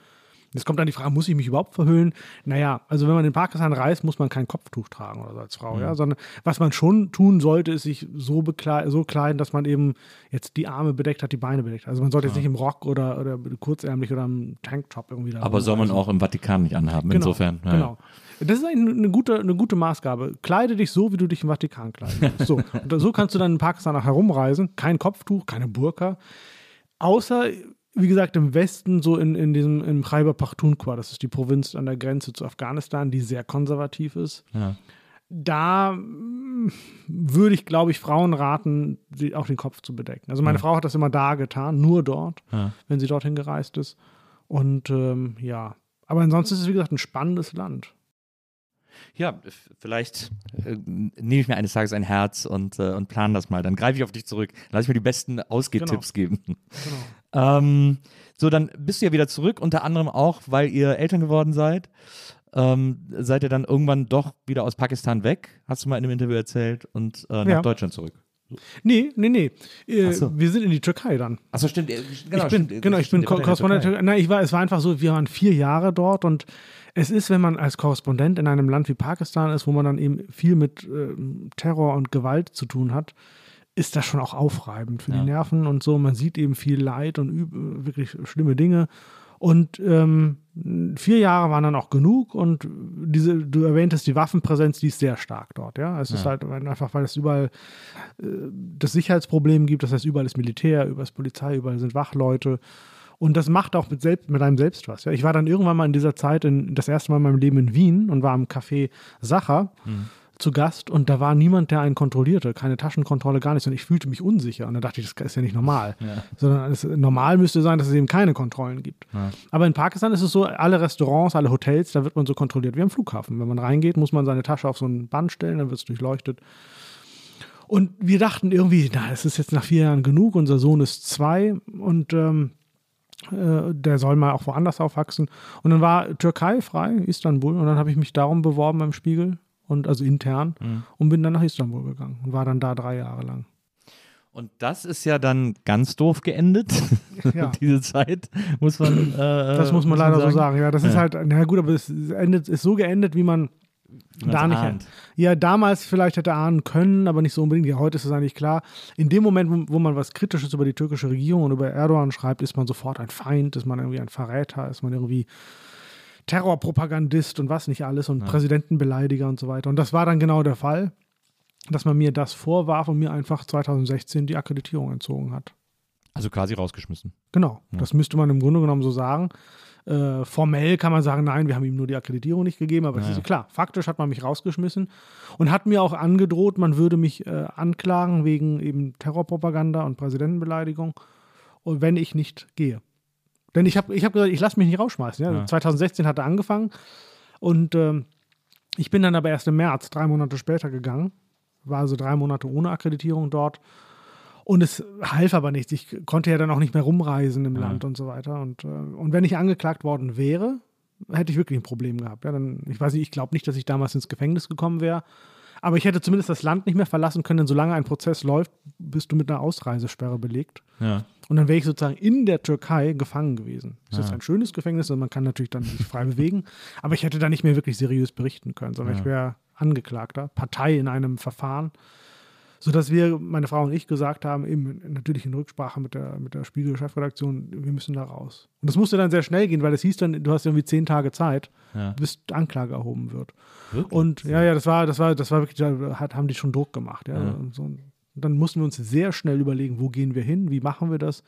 Jetzt kommt dann die Frage, muss ich mich überhaupt verhüllen? Naja, also wenn man in Pakistan reist, muss man kein Kopftuch tragen oder so als Frau, ja, sondern was man schon tun sollte, ist sich so, so kleiden, dass man eben jetzt die Arme bedeckt hat, die Beine bedeckt. Also man sollte jetzt nicht im Rock oder, oder kurzärmlich oder im Tanktop irgendwie da Aber soll man auch im Vatikan nicht anhaben, Genau, insofern. ja. Genau. Das ist eine, eine, gute, eine gute Maßgabe. Kleide dich so, wie du dich im Vatikan kleiden willst. So, (laughs) und so kannst du dann in Pakistan auch herumreisen. Kein Kopftuch, keine Burka. Außer, wie gesagt, im Westen, so in, in diesem im Khyber Pakhtunkhwa, das ist die Provinz an der Grenze zu Afghanistan, die sehr konservativ ist. Ja. Da mm, würde ich, glaube ich, Frauen raten, sie auch den Kopf zu bedecken. Also meine Frau hat das immer da getan, nur dort, Ja. wenn sie dorthin gereist ist. Und ähm, ja, aber ansonsten ist es, wie gesagt, ein spannendes Land. Ja, vielleicht äh, nehme ich mir eines Tages ein Herz und, äh, und plane das mal. Dann greife ich auf dich zurück. Lass ich mir die besten Ausgehtipps geben. Ähm, so, dann bist du ja wieder zurück, unter anderem auch, weil ihr Eltern geworden seid. Ähm, seid ihr dann irgendwann doch wieder aus Pakistan weg, hast du mal in einem Interview erzählt, und äh, nach Ja. Deutschland zurück. Nee, nee, nee. Äh, so. Wir sind in die Türkei dann. Achso, stimmt. äh, ich bin, genau, ich bin Ko- Korrespondent. Nein, ich war, es war einfach so, wir waren vier Jahre dort und es ist, wenn man als Korrespondent in einem Land wie Pakistan ist, wo man dann eben viel mit ähm, Terror und Gewalt zu tun hat, ist das schon auch aufreibend für Ja. die Nerven und so. Man sieht eben viel Leid und üb- wirklich schlimme Dinge. Und ähm, vier Jahre waren dann auch genug und diese, du erwähntest die Waffenpräsenz, die ist sehr stark dort, ja. Es ist Ja. halt einfach, weil es überall äh, das Sicherheitsproblem gibt, das heißt, überall ist Militär, überall ist Polizei, überall sind Wachleute. Und das macht auch mit, selbst, mit einem selbst was. Ja. Ich war dann irgendwann mal in dieser Zeit in, das erste Mal in meinem Leben in Wien und war im Café Sacher zu Gast und da war niemand, der einen kontrollierte, keine Taschenkontrolle, gar nichts. Und ich fühlte mich unsicher. Und da dachte ich, das ist ja nicht normal. Sondern es, normal müsste sein, dass es eben keine Kontrollen gibt. Aber in Pakistan ist es so, alle Restaurants, alle Hotels, da wird man so kontrolliert wie am Flughafen. Wenn man reingeht, muss man seine Tasche auf so ein Band stellen, dann wird es durchleuchtet. Und wir dachten irgendwie, na, es ist jetzt nach vier Jahren genug, unser Sohn ist zwei und ähm, äh, der soll mal auch woanders aufwachsen. Und dann war Türkei frei, Istanbul, und dann habe ich mich darum beworben beim Spiegel und also intern und bin dann nach Istanbul gegangen und war dann da drei Jahre lang. Und das ist ja dann ganz doof geendet, (laughs) Ja. diese Zeit, muss man. Äh, Das muss man leider so sagen. Ja, das ist Ja. halt, na gut, aber es endet, ist so geendet, wie man da nicht. ahnt. Ja, damals vielleicht hätte ahnen können, aber nicht so unbedingt. Ja, heute ist es eigentlich klar. In dem Moment, wo, wo man was Kritisches über die türkische Regierung und über Erdogan schreibt, ist man sofort ein Feind, ist man irgendwie ein Verräter, ist man irgendwie Terrorpropagandist und was nicht alles und Präsidentenbeleidiger und so weiter. Und das war dann genau der Fall, dass man mir das vorwarf und mir einfach 2016 die Akkreditierung entzogen hat. Also quasi rausgeschmissen. Genau, das müsste man im Grunde genommen so sagen. Äh, formell kann man sagen, nein, wir haben ihm nur die Akkreditierung nicht gegeben, aber es Ja. ist klar, faktisch hat man mich rausgeschmissen und hat mir auch angedroht, man würde mich äh, anklagen wegen eben Terrorpropaganda und Präsidentenbeleidigung, und wenn ich nicht gehe. Denn ich habe ich hab gesagt, ich lasse mich nicht rausschmeißen. Ja? Ja. 2016 hat er angefangen und ähm, ich bin dann aber erst im März, drei Monate später gegangen, war also drei Monate ohne Akkreditierung dort. Und es half aber nichts. Ich konnte ja dann auch nicht mehr rumreisen im Ja. Land und so weiter. Und, äh, und wenn ich angeklagt worden wäre, hätte ich wirklich ein Problem gehabt. Ja, dann, ich weiß nicht, ich glaube nicht, dass ich damals ins Gefängnis gekommen wäre. Aber ich hätte zumindest das Land nicht mehr verlassen können, denn solange ein Prozess läuft, bist du mit einer Ausreisesperre belegt. Ja. Und dann wäre ich sozusagen in der Türkei gefangen gewesen. Das ist Ja. ein schönes Gefängnis und man kann natürlich dann sich frei bewegen. Aber ich hätte da nicht mehr wirklich seriös berichten können, sondern Ja. ich wäre Angeklagter, Partei in einem Verfahren. Sodass wir, meine Frau und ich, gesagt haben, eben natürlich in Rücksprache mit der, mit der Spiegel-Chefredaktion, wir müssen da raus. Und das musste dann sehr schnell gehen, weil es hieß dann, du hast irgendwie zehn Tage Zeit, Ja. bis Anklage erhoben wird. Wirklich? Und ja, ja, das war, das war, das war wirklich, da hat, haben die schon Druck gemacht. Ja. Ja. Und So, Dann mussten wir uns sehr schnell überlegen, wo gehen wir hin, wie machen wir das,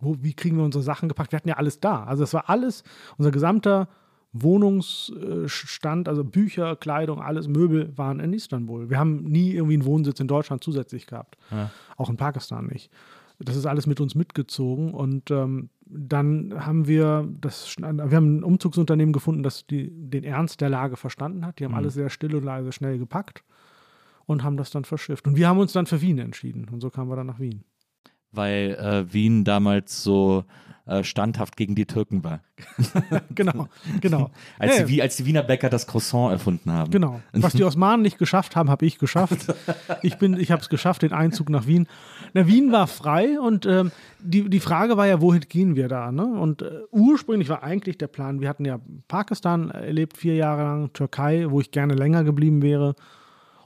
wo, wie kriegen wir unsere Sachen gepackt. Wir hatten ja alles da. Also es war alles, unser gesamter Wohnungsstand, also Bücher, Kleidung, alles, Möbel waren in Istanbul. Wir haben nie irgendwie einen Wohnsitz in Deutschland zusätzlich gehabt. Ja. Auch in Pakistan nicht. Das ist alles mit uns mitgezogen und ähm, dann haben wir das, wir haben ein Umzugsunternehmen gefunden, das die, den Ernst der Lage verstanden hat. Die haben alles sehr still und leise schnell gepackt und haben das dann verschifft. Und wir haben uns dann für Wien entschieden und so kamen wir dann nach Wien. Weil äh, Wien damals so äh, standhaft gegen die Türken war. (laughs) genau, genau. (laughs) Als, Ja, die, Wie- als die Wiener Bäcker das Croissant erfunden haben. Genau. Was die (laughs) Osmanen nicht geschafft haben, habe ich geschafft. Ich, bin, ich habe es geschafft, den Einzug nach Wien. Na, Wien war frei und ähm, die, die Frage war ja, wohin gehen wir da? Ne? Und äh, ursprünglich war eigentlich der Plan, wir hatten ja Pakistan erlebt, vier Jahre lang, Türkei, wo ich gerne länger geblieben wäre.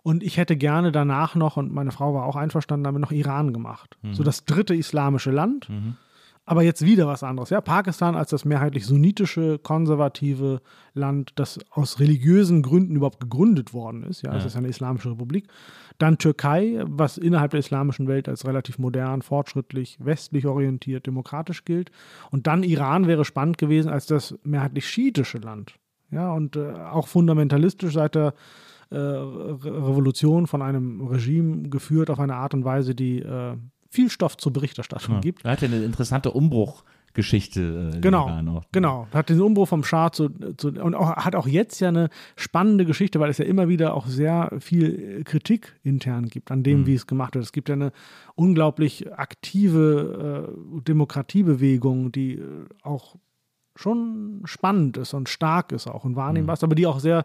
Und ich hätte gerne danach noch, und meine Frau war auch einverstanden damit, noch Iran gemacht. So das dritte islamische Land. Aber jetzt wieder was anderes. Ja, Pakistan als das mehrheitlich sunnitische, konservative Land, das aus religiösen Gründen überhaupt gegründet worden ist. Ja, es ist eine islamische Republik. Dann Türkei, was innerhalb der islamischen Welt als relativ modern, fortschrittlich, westlich orientiert, demokratisch gilt. Und dann Iran wäre spannend gewesen als das mehrheitlich schiitische Land. Ja, und äh, auch fundamentalistisch seit der äh, Re Revolution von einem Regime geführt auf eine Art und Weise, die äh, viel Stoff zur Berichterstattung Ja. gibt. Er hatte eine interessante Umbruchgeschichte. Äh, Genau, genau. Hat den Umbruch vom Schah zu, zu und auch, hat auch jetzt ja eine spannende Geschichte, weil es ja immer wieder auch sehr viel Kritik intern gibt an dem, wie es gemacht wird. Es gibt ja eine unglaublich aktive äh, Demokratiebewegung, die äh, auch schon spannend ist und stark ist auch und wahrnehmbar ist, aber die auch sehr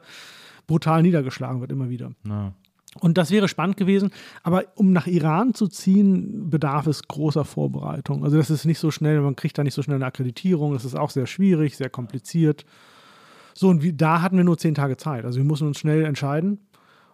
brutal niedergeschlagen wird immer wieder. Ja. Und das wäre spannend gewesen. Aber um nach Iran zu ziehen, bedarf es großer Vorbereitung. Also das ist nicht so schnell, man kriegt da nicht so schnell eine Akkreditierung. Das ist auch sehr schwierig, sehr kompliziert. So, und wie, da hatten wir nur zehn Tage Zeit. Also wir mussten uns schnell entscheiden.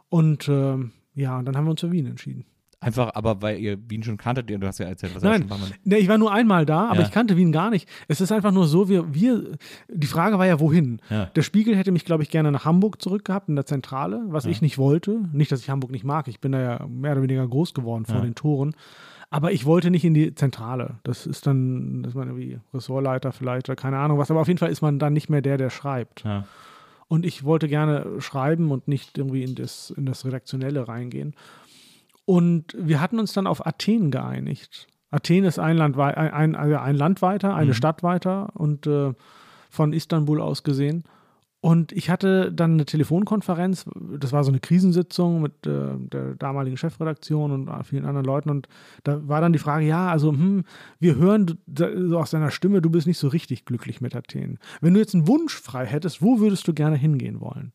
Und ähm, ja, und dann haben wir uns für Wien entschieden. Einfach, aber weil ihr Wien schon kanntet, ihr- du hast ja erzählt, was Nein, nee, ich war nur einmal da, aber Ja. ich kannte Wien gar nicht. Es ist einfach nur so, wir, wir die Frage war ja, wohin? Ja. Der Spiegel hätte mich, glaube ich, gerne nach Hamburg zurückgehabt, in der Zentrale, was ich nicht wollte. Nicht, dass ich Hamburg nicht mag, ich bin da ja mehr oder weniger groß geworden vor Ja. den Toren. Aber ich wollte nicht in die Zentrale. Das ist dann, das ist man irgendwie Ressortleiter vielleicht oder keine Ahnung was. Aber auf jeden Fall ist man dann nicht mehr der, der schreibt. Ja. Und ich wollte gerne schreiben und nicht irgendwie in das, in das Redaktionelle reingehen. Und wir hatten uns dann auf Athen geeinigt. Athen ist ein Land, wei- ein, ein, also ein Land weiter, eine Stadt weiter und äh, von Istanbul aus gesehen. Und ich hatte dann eine Telefonkonferenz, das war so eine Krisensitzung mit äh, der damaligen Chefredaktion und vielen anderen Leuten. Und da war dann die Frage, ja, also hm, wir hören so aus deiner Stimme, du bist nicht so richtig glücklich mit Athen. Wenn du jetzt einen Wunsch frei hättest, wo würdest du gerne hingehen wollen?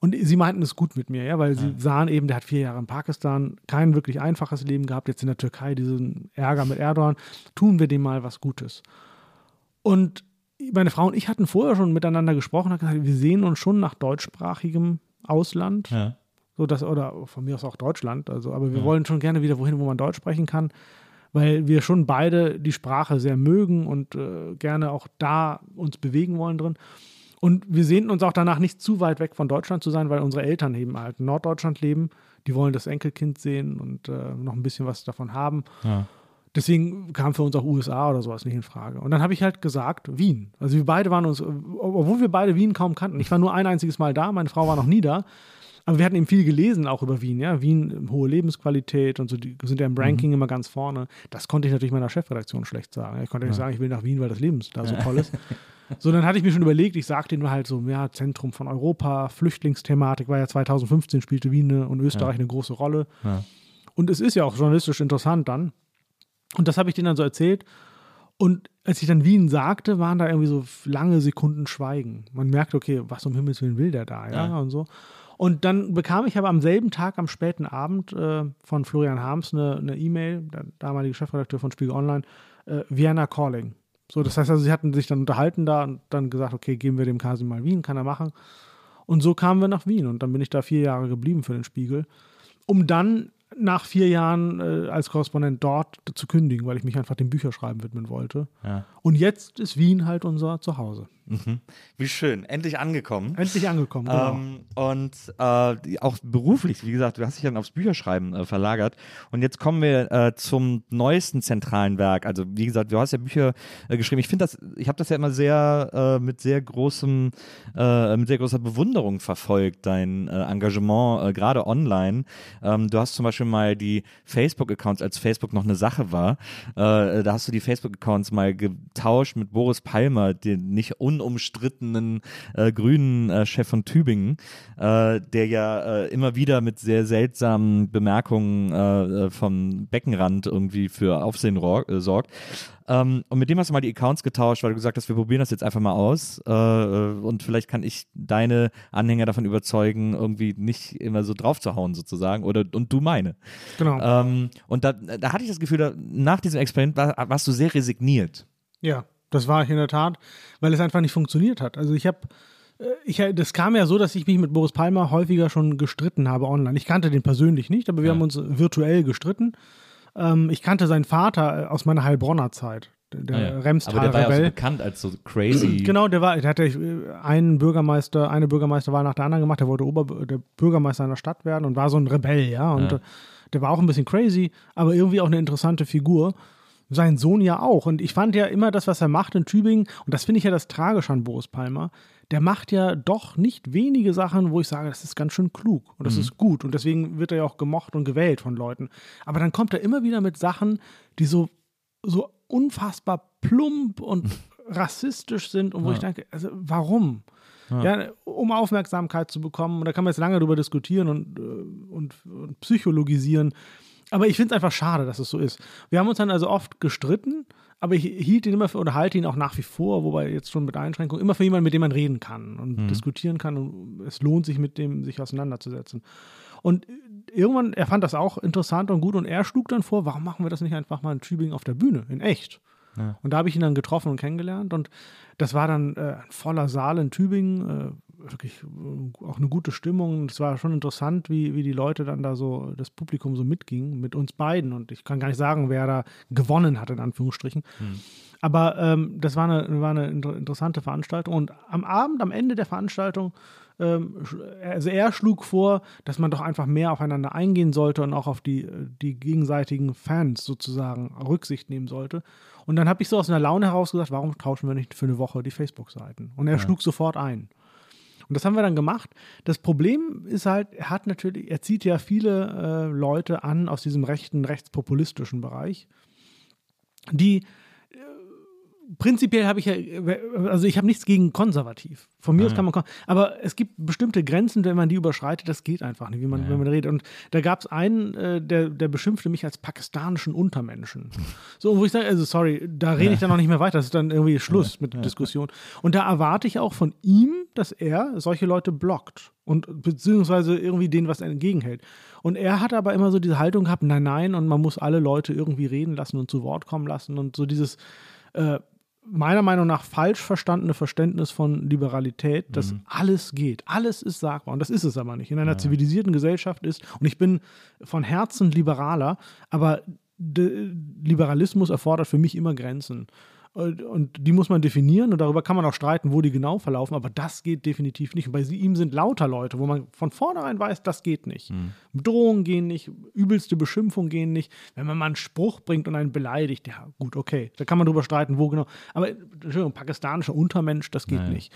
Und sie meinten es gut mit mir, ja, weil sie sahen eben, der hat vier Jahre in Pakistan kein wirklich einfaches Leben gehabt, jetzt in der Türkei diesen Ärger mit Erdogan. Tun wir dem mal was Gutes. Und meine Frau und ich hatten vorher schon miteinander gesprochen, hat gesagt, wir sehen uns schon nach deutschsprachigem Ausland, Ja. so das, oder von mir aus auch Deutschland, also, aber wir wollen schon gerne wieder wohin, wo man Deutsch sprechen kann, weil wir schon beide die Sprache sehr mögen und äh, gerne auch da uns bewegen wollen drin. Und wir sehnten uns auch danach, nicht zu weit weg von Deutschland zu sein, weil unsere Eltern eben halt in Norddeutschland leben. Die wollen das Enkelkind sehen und äh, noch ein bisschen was davon haben. Ja. Deswegen kam für uns auch USA oder sowas nicht in Frage. Und dann habe ich halt gesagt, Wien. Also wir beide waren uns, obwohl wir beide Wien kaum kannten. Ich war nur ein einziges Mal da, meine Frau war noch nie da. Aber wir hatten eben viel gelesen, auch über Wien. Ja? Wien, hohe Lebensqualität und so, die sind ja im Ranking immer ganz vorne. Das konnte ich natürlich meiner Chefredaktion schlecht sagen. Ich konnte nicht sagen, ich will nach Wien, weil das Leben da so toll ist. (laughs) So, dann hatte ich mir schon überlegt, ich sagte ihnen halt so, ja, Zentrum von Europa, Flüchtlingsthematik war ja 2015, spielte Wien und Österreich eine große Rolle. Ja. Und es ist ja auch journalistisch interessant dann. Und das habe ich denen dann so erzählt. Und als ich dann Wien sagte, waren da irgendwie so lange Sekunden Schweigen. Man merkte, okay, was um Himmels Willen will der da, ja, Ja. und so. Und dann bekam ich aber am selben Tag, am späten Abend, äh, von Florian Harms eine E-Mail, der damalige Chefredakteur von Spiegel Online, äh, Vienna Calling. So, das heißt also, sie hatten sich dann unterhalten da und dann gesagt, okay, geben wir dem Kasim mal Wien, kann er machen. Und so kamen wir nach Wien und dann bin ich da vier Jahre geblieben für den Spiegel, um dann nach vier Jahren äh, als Korrespondent dort zu kündigen, weil ich mich einfach dem Bücherschreiben widmen wollte. Ja. Und jetzt ist Wien halt unser Zuhause. Wie schön, endlich angekommen. Endlich angekommen, genau. Ähm, und äh, auch beruflich, wie gesagt, du hast dich dann aufs Bücherschreiben äh, verlagert. Und jetzt kommen wir äh, zum neuesten zentralen Werk. Also wie gesagt, du hast ja Bücher äh, geschrieben. Ich finde das, ich habe das ja immer sehr äh, mit sehr großem, äh, mit sehr großer Bewunderung verfolgt, dein Engagement, gerade online. Ähm, du hast zum Beispiel mal die Facebook-Accounts, als Facebook noch eine Sache war, da hast du die Facebook-Accounts mal getauscht mit Boris Palmer, den nicht un unumstrittenen äh, grünen äh, Chef von Tübingen, äh, der ja äh, immer wieder mit sehr seltsamen Bemerkungen äh, äh, vom Beckenrand irgendwie für Aufsehen sorgt. Ähm, und mit dem hast du mal die Accounts getauscht, weil du gesagt hast, wir probieren das jetzt einfach mal aus. Äh, und vielleicht kann ich deine Anhänger davon überzeugen, irgendwie nicht immer so drauf zu hauen, sozusagen. Oder und du meine. Genau. Ähm, und da, da hatte ich das Gefühl, da, nach diesem Experiment war, warst du sehr resigniert. Ja. Das war ich in der Tat, weil es einfach nicht funktioniert hat. Also ich habe, äh, ich, das kam ja so, dass ich mich mit Boris Palmer häufiger schon gestritten habe online. Ich kannte den persönlich nicht, aber wir ja. haben uns virtuell gestritten. Ähm, ich kannte seinen Vater äh, aus meiner Heilbronner Zeit. Der ah ja. Remstal Aber der war ja so bekannt als so crazy. (clears throat) Genau, der war, der hatte äh, einen Bürgermeister, eine Bürgermeisterwahl nach der anderen gemacht. Der wollte Ober, der Bürgermeister einer Stadt werden und war so ein Rebell, ja. Und ja. der war auch ein bisschen crazy, aber irgendwie auch eine interessante Figur sein Sohn ja auch. Und ich fand ja immer das, was er macht in Tübingen, und das finde ich ja das Tragische an Boris Palmer, der macht ja doch nicht wenige Sachen, wo ich sage, das ist ganz schön klug und das mhm. ist gut. Und deswegen wird er ja auch gemocht und gewählt von Leuten. Aber dann kommt er immer wieder mit Sachen, die so, so unfassbar plump und (laughs) rassistisch sind und wo ja. ich denke, also warum? Ja. ja. um Aufmerksamkeit zu bekommen. Und da kann man jetzt lange darüber diskutieren und, äh, und, und psychologisieren. Aber ich finde es einfach schade, dass es so ist. Wir haben uns dann also oft gestritten, aber ich hielt ihn immer für oder halte ihn auch nach wie vor, wobei jetzt schon mit Einschränkungen, immer für jemanden, mit dem man reden kann und mhm. diskutieren kann und es lohnt sich, mit dem sich auseinanderzusetzen. Und irgendwann, er fand das auch interessant und gut und er schlug dann vor, warum machen wir das nicht einfach mal in Tübingen auf der Bühne, in echt? Ja. Und da habe ich ihn dann getroffen und kennengelernt und das war dann äh, ein voller Saal in Tübingen, äh, wirklich äh, auch eine gute Stimmung. Es war schon interessant, wie, wie die Leute dann da so, das Publikum so mitging mit uns beiden. Und ich kann gar nicht sagen, wer da gewonnen hat, in Anführungsstrichen. Hm. Aber ähm, das war eine, war eine interessante Veranstaltung. Und am Abend, am Ende der Veranstaltung, ähm, also er schlug vor, dass man doch einfach mehr aufeinander eingehen sollte und auch auf die, die gegenseitigen Fans sozusagen Rücksicht nehmen sollte. Und dann habe ich so aus einer Laune heraus gesagt, warum tauschen wir nicht für eine Woche die Facebook-Seiten? Und er ja. schlug sofort ein. Und das haben wir dann gemacht. Das Problem ist halt, er hat natürlich, er zieht ja viele äh, Leute an aus diesem rechten, rechtspopulistischen Bereich, die prinzipiell habe ich ja, also ich habe nichts gegen konservativ. Von mir aus kann man, aber es gibt bestimmte Grenzen, wenn man die überschreitet, das geht einfach nicht, wie man, ja. wenn man redet. Und da gab es einen, äh, der, der beschimpfte mich als pakistanischen Untermenschen. So, wo ich sage, also sorry, da rede ich dann noch nicht mehr weiter, das ist dann irgendwie Schluss ja. mit ja. Diskussion. Und da erwarte ich auch von ihm, dass er solche Leute blockt und beziehungsweise irgendwie denen was entgegenhält. Und er hat aber immer so diese Haltung gehabt, nein, nein, und man muss alle Leute irgendwie reden lassen und zu Wort kommen lassen und so dieses, äh, meiner Meinung nach falsch verstandene Verständnis von Liberalität, dass mhm. alles geht, alles ist sagbar und das ist es aber nicht. In einer ja. zivilisierten Gesellschaft ist, und ich bin von Herzen liberaler, aber Liberalismus erfordert für mich immer Grenzen. Und die muss man definieren und darüber kann man auch streiten, wo die genau verlaufen, aber das geht definitiv nicht. Und bei ihm sind lauter Leute, wo man von vornherein weiß, das geht nicht. Mhm. Bedrohungen gehen nicht, übelste Beschimpfungen gehen nicht. Wenn man mal einen Spruch bringt und einen beleidigt, ja gut, okay, da kann man drüber streiten, wo genau. Aber Entschuldigung, pakistanischer Untermensch, das geht Nein. nicht.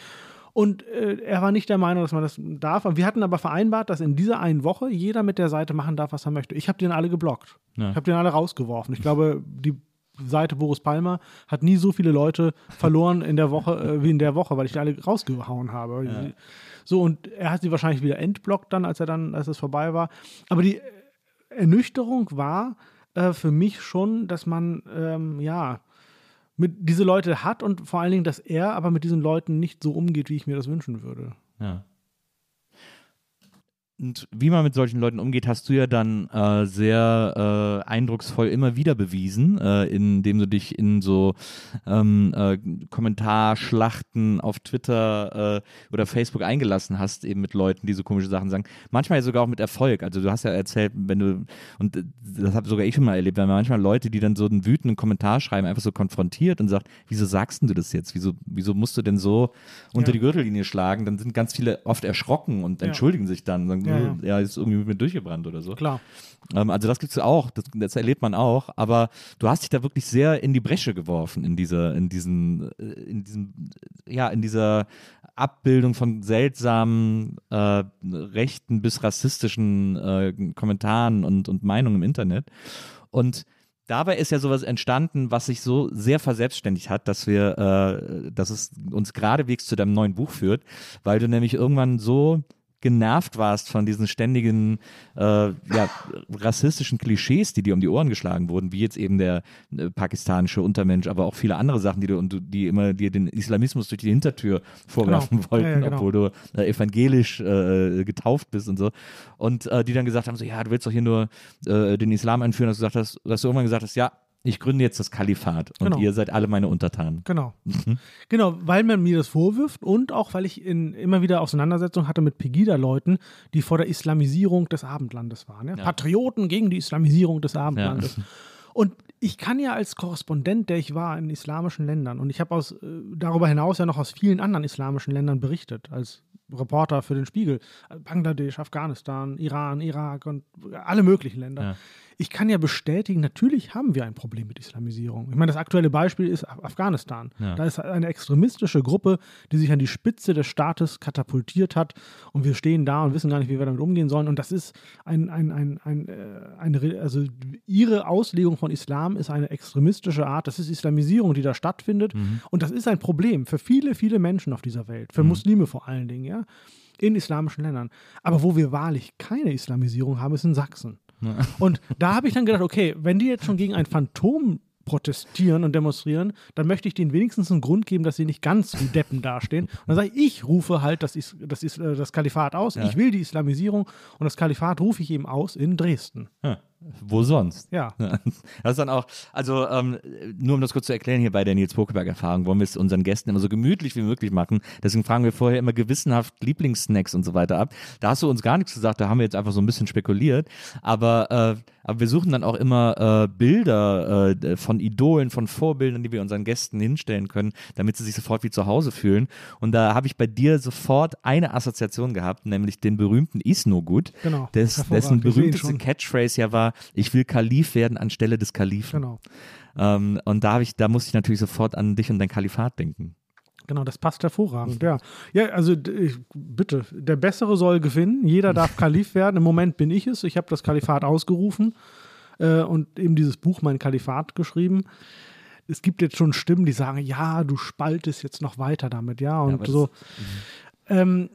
Und äh, er war nicht der Meinung, dass man das darf. Wir hatten aber vereinbart, dass in dieser einen Woche jeder mit der Seite machen darf, was er möchte. Ich habe den alle geblockt. Ja. Ich habe den alle rausgeworfen. Ich glaube, die Seite Boris Palmer hat nie so viele Leute verloren in der Woche äh, wie in der Woche, weil ich die alle rausgehauen habe. Ja. So, und er hat sie wahrscheinlich wieder entblockt dann, als er dann, als es vorbei war. Aber die Ernüchterung war äh, für mich schon, dass man, ähm, ja, mit diese Leute hat und vor allen Dingen, dass er aber mit diesen Leuten nicht so umgeht, wie ich mir das wünschen würde. Ja. Und wie man mit solchen Leuten umgeht, hast du ja dann äh, sehr äh, eindrucksvoll immer wieder bewiesen, äh, indem du dich in so ähm, äh, Kommentarschlachten auf Twitter äh, oder Facebook eingelassen hast, eben mit Leuten, die so komische Sachen sagen. Manchmal sogar auch mit Erfolg. Also du hast ja erzählt, wenn du, und das habe sogar ich schon mal erlebt, wenn manchmal Leute, die dann so einen wütenden Kommentar schreiben, einfach so konfrontiert und sagt, wieso sagst du das jetzt? Wieso, wieso musst du denn so unter Ja. die Gürtellinie schlagen? Dann sind ganz viele oft erschrocken und Ja. entschuldigen sich dann. Sagen, Ja, ja. ja, ist irgendwie mit mir durchgebrannt oder so. Klar. Ähm, also das gibt's auch, das, das erlebt man auch, aber du hast dich da wirklich sehr in die Bresche geworfen in dieser, in diesen, äh, in diesem, ja, in dieser Abbildung von seltsamen äh, rechten bis rassistischen äh, Kommentaren und, und Meinungen im Internet. Und dabei ist ja sowas entstanden, was sich so sehr verselbstständigt hat, dass wir, äh, dass es uns geradewegs zu deinem neuen Buch führt, weil du nämlich irgendwann so genervt warst von diesen ständigen äh, ja, rassistischen Klischees, die dir um die Ohren geschlagen wurden, wie jetzt eben der äh, pakistanische Untermensch, aber auch viele andere Sachen, die du und du, die immer dir den Islamismus durch die Hintertür vorwerfen Genau. wollten, Ja, ja, genau. obwohl du äh, evangelisch äh, getauft bist und so. Und äh, die dann gesagt haben: so, ja, du willst doch hier nur äh, den Islam einführen, dass du gesagt hast, dass du irgendwann gesagt hast, ja, ich gründe jetzt das Kalifat und Genau. ihr seid alle meine Untertanen. Genau. Genau, weil man mir das vorwirft und auch, weil ich in, immer wieder Auseinandersetzungen hatte mit Pegida-Leuten, die vor der Islamisierung des Abendlandes waren. Ja? Patrioten gegen die Islamisierung des Abendlandes. (laughs) Und ich kann ja als Korrespondent, der ich war in islamischen Ländern, und ich habe aus, äh, darüber hinaus ja noch aus vielen anderen islamischen Ländern berichtet, als Reporter für den Spiegel, Bangladesch, Afghanistan, Iran, Irak und alle möglichen Länder. Ja. Ich kann ja bestätigen, natürlich haben wir ein Problem mit Islamisierung. Ich meine, das aktuelle Beispiel ist Af- Afghanistan. Ja. Da ist eine extremistische Gruppe, die sich an die Spitze des Staates katapultiert hat und wir stehen da und wissen gar nicht, wie wir damit umgehen sollen. Und das ist ein, ein, ein, ein, äh, eine, also ihre Auslegung von Islam ist eine extremistische Art. Das ist Islamisierung, die da stattfindet. Und das ist ein Problem für viele, viele Menschen auf dieser Welt, für Muslime vor allen Dingen, ja, in islamischen Ländern. Aber wo wir wahrlich keine Islamisierung haben, ist in Sachsen. Und da habe ich dann gedacht, okay, wenn die jetzt schon gegen ein Phantom protestieren und demonstrieren, dann möchte ich denen wenigstens einen Grund geben, dass sie nicht ganz wie Deppen dastehen. Und dann sage ich, ich rufe halt das, Is das, Is äh, das Kalifat aus. Ich will die Islamisierung und das Kalifat rufe ich eben aus in Dresden. Ja. Wo sonst? Ja. (laughs) Das ist dann auch, also ähm, nur um das kurz zu erklären hier bei der Nils Pokeberg-Erfahrung, wollen wir es unseren Gästen immer so gemütlich wie möglich machen. Deswegen fragen wir vorher immer gewissenhaft Lieblingssnacks und so weiter ab. Da hast du uns gar nichts gesagt, da haben wir jetzt einfach so ein bisschen spekuliert. Aber, äh, aber wir suchen dann auch immer äh, Bilder äh, von Idolen, von Vorbildern, die wir unseren Gästen hinstellen können, damit sie sich sofort wie zu Hause fühlen. Und da habe ich bei dir sofort eine Assoziation gehabt, nämlich den berühmten Isnogut, Genau. des, dessen berühmteste. Catchphrase ja war, ich will Kalif werden anstelle des Kalifen. Genau. Ähm, und da, ich, da musste ich natürlich sofort an dich und dein Kalifat denken. Genau, das passt hervorragend, ja. Ja, also ich, bitte, der Bessere soll gewinnen. Jeder darf Kalif (laughs) werden. Im Moment bin ich es. Ich habe das Kalifat ausgerufen äh, und eben dieses Buch, mein Kalifat, geschrieben. Es gibt jetzt schon Stimmen, die sagen, ja, du spaltest jetzt noch weiter damit, ja. Und aber das- so. Ähm,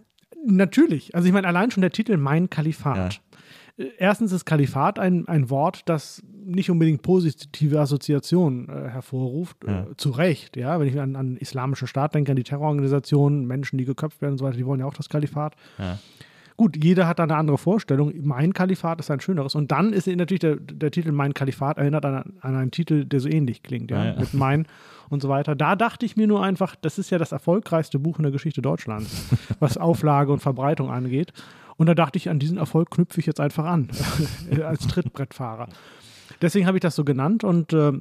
natürlich. Also ich meine, allein schon der Titel Mein Kalifat. Äh, Erstens ist Kalifat ein, ein Wort, das nicht unbedingt positive Assoziationen äh, hervorruft. Äh, zu Recht, ja. Wenn ich an, an islamische Staat denke, an die Terrororganisationen, Menschen, die geköpft werden und so weiter, die wollen ja auch das Kalifat. Ja. Gut, jeder hat da eine andere Vorstellung. Mein Kalifat ist ein schöneres. Und dann ist natürlich der, der Titel Mein Kalifat erinnert an, an einen Titel, der so ähnlich klingt, ja, Ja, ja. mit Mein und so weiter. Da dachte ich mir nur einfach, das ist ja das erfolgreichste Buch in der Geschichte Deutschlands, (laughs) was Auflage und Verbreitung angeht. Und da dachte ich, an diesen Erfolg knüpfe ich jetzt einfach an, (laughs) als Trittbrettfahrer. Deswegen habe ich das so genannt und äh,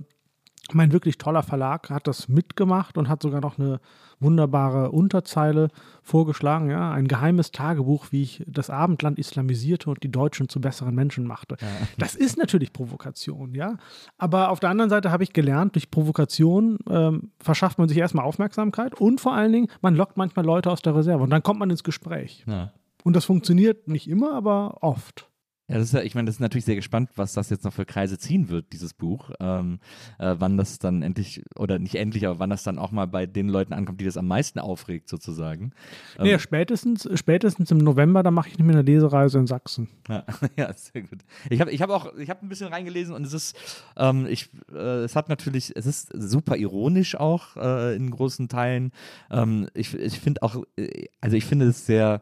mein wirklich toller Verlag hat das mitgemacht und hat sogar noch eine wunderbare Unterzeile vorgeschlagen, ja, ein geheimes Tagebuch, wie ich das Abendland islamisierte und die Deutschen zu besseren Menschen machte. Das ist natürlich Provokation, ja. Aber auf der anderen Seite habe ich gelernt, durch Provokation ähm, verschafft man sich erstmal Aufmerksamkeit und vor allen Dingen, man lockt manchmal Leute aus der Reserve und dann kommt man ins Gespräch. Ja. Und das funktioniert nicht immer, aber oft. Ja, das ist ja, ich meine, das ist natürlich sehr gespannt, was das jetzt noch für Kreise ziehen wird, dieses Buch. Ähm, äh, wann das dann endlich, oder nicht endlich, aber wann das dann auch mal bei den Leuten ankommt, die das am meisten aufregt, sozusagen. Ähm, Nee, spätestens, spätestens im November, da mache ich nämlich eine Lesereise in Sachsen. Ja, (laughs) ja, sehr gut. Ich habe ich hab auch, ich habe ein bisschen reingelesen und es ist, ähm, ich, äh, es hat natürlich, es ist super ironisch auch äh, in großen Teilen. Ähm, ich ich finde auch, äh, also ich finde es sehr,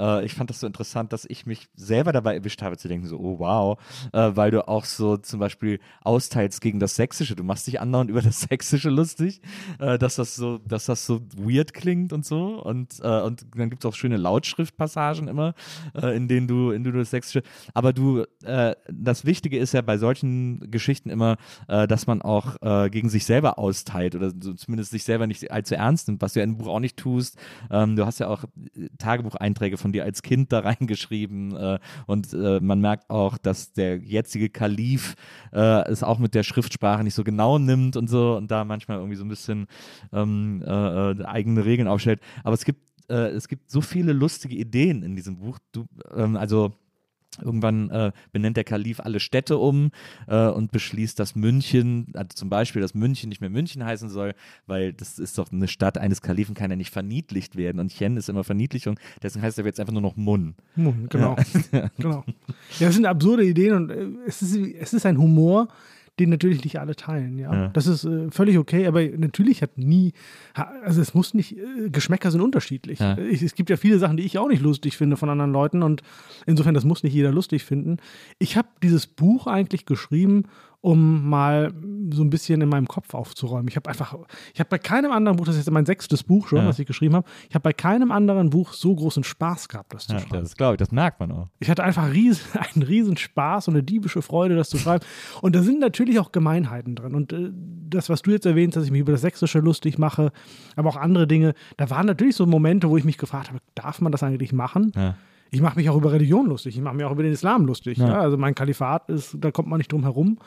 äh, ich fand das so interessant, dass ich mich selber dabei erwischt habe zu denken, so, oh wow, äh, weil du auch so zum Beispiel austeilst gegen das Sächsische. Du machst dich andauernd über das (laughs) Sächsische lustig, äh, dass das so, dass das so weird klingt und so. Und, äh, und dann gibt es auch schöne Lautschriftpassagen immer, äh, in denen du, in du das Sächsische. Aber du, äh, das Wichtige ist ja bei solchen Geschichten immer, dass man auch gegen sich selber austeilt oder so zumindest sich selber nicht allzu ernst nimmt, was du ja im Buch auch nicht tust. Ähm, du hast ja auch Tagebucheinträge von dir als Kind da reingeschrieben äh, und äh, man merkt auch, dass der jetzige Kalif äh, es auch mit der Schriftsprache nicht so genau nimmt und so und da manchmal irgendwie so ein bisschen ähm, äh, äh, eigene Regeln aufstellt. Aber es gibt es gibt so viele lustige Ideen in diesem Buch. Du, ähm, also Irgendwann äh, benennt der Kalif alle Städte um äh, und beschließt, dass München, also zum Beispiel, dass München nicht mehr München heißen soll, weil das ist doch eine Stadt eines Kalifen, kann ja nicht verniedlicht werden und Chen ist immer Verniedlichung, deswegen heißt er jetzt einfach nur noch Mun. Mun, genau. Ja. (laughs) genau. Ja, das sind absurde Ideen und äh, es ist, es ist ein Humor, den natürlich nicht alle teilen, ja. ja. Das ist äh, völlig okay, aber natürlich hat nie, also es muss nicht, äh, Geschmäcker sind unterschiedlich. Ja. Ich, es gibt ja viele Sachen, die ich auch nicht lustig finde von anderen Leuten und insofern, das muss nicht jeder lustig finden. Ich habe dieses Buch eigentlich geschrieben, um mal so ein bisschen in meinem Kopf aufzuräumen. Ich habe einfach, ich habe bei keinem anderen Buch, das ist jetzt mein sechstes Buch schon, ja. was ich geschrieben habe, ich habe bei keinem anderen Buch so großen Spaß gehabt, das zu ja, schreiben. Das glaube ich, das merkt man auch. Ich hatte einfach riesen, (laughs) einen riesen Spaß und eine diebische Freude, das zu schreiben. Und da sind natürlich auch Gemeinheiten drin. Und äh, das, was du jetzt erwähnst, dass ich mich über das Sächsische lustig mache, aber auch andere Dinge, da waren natürlich so Momente, wo ich mich gefragt habe, darf man das eigentlich machen? Ja. Ich mache mich auch über Religion lustig, ich mache mich auch über den Islam lustig. Ja. Ja, also mein Kalifat ist, da kommt man nicht drum herum.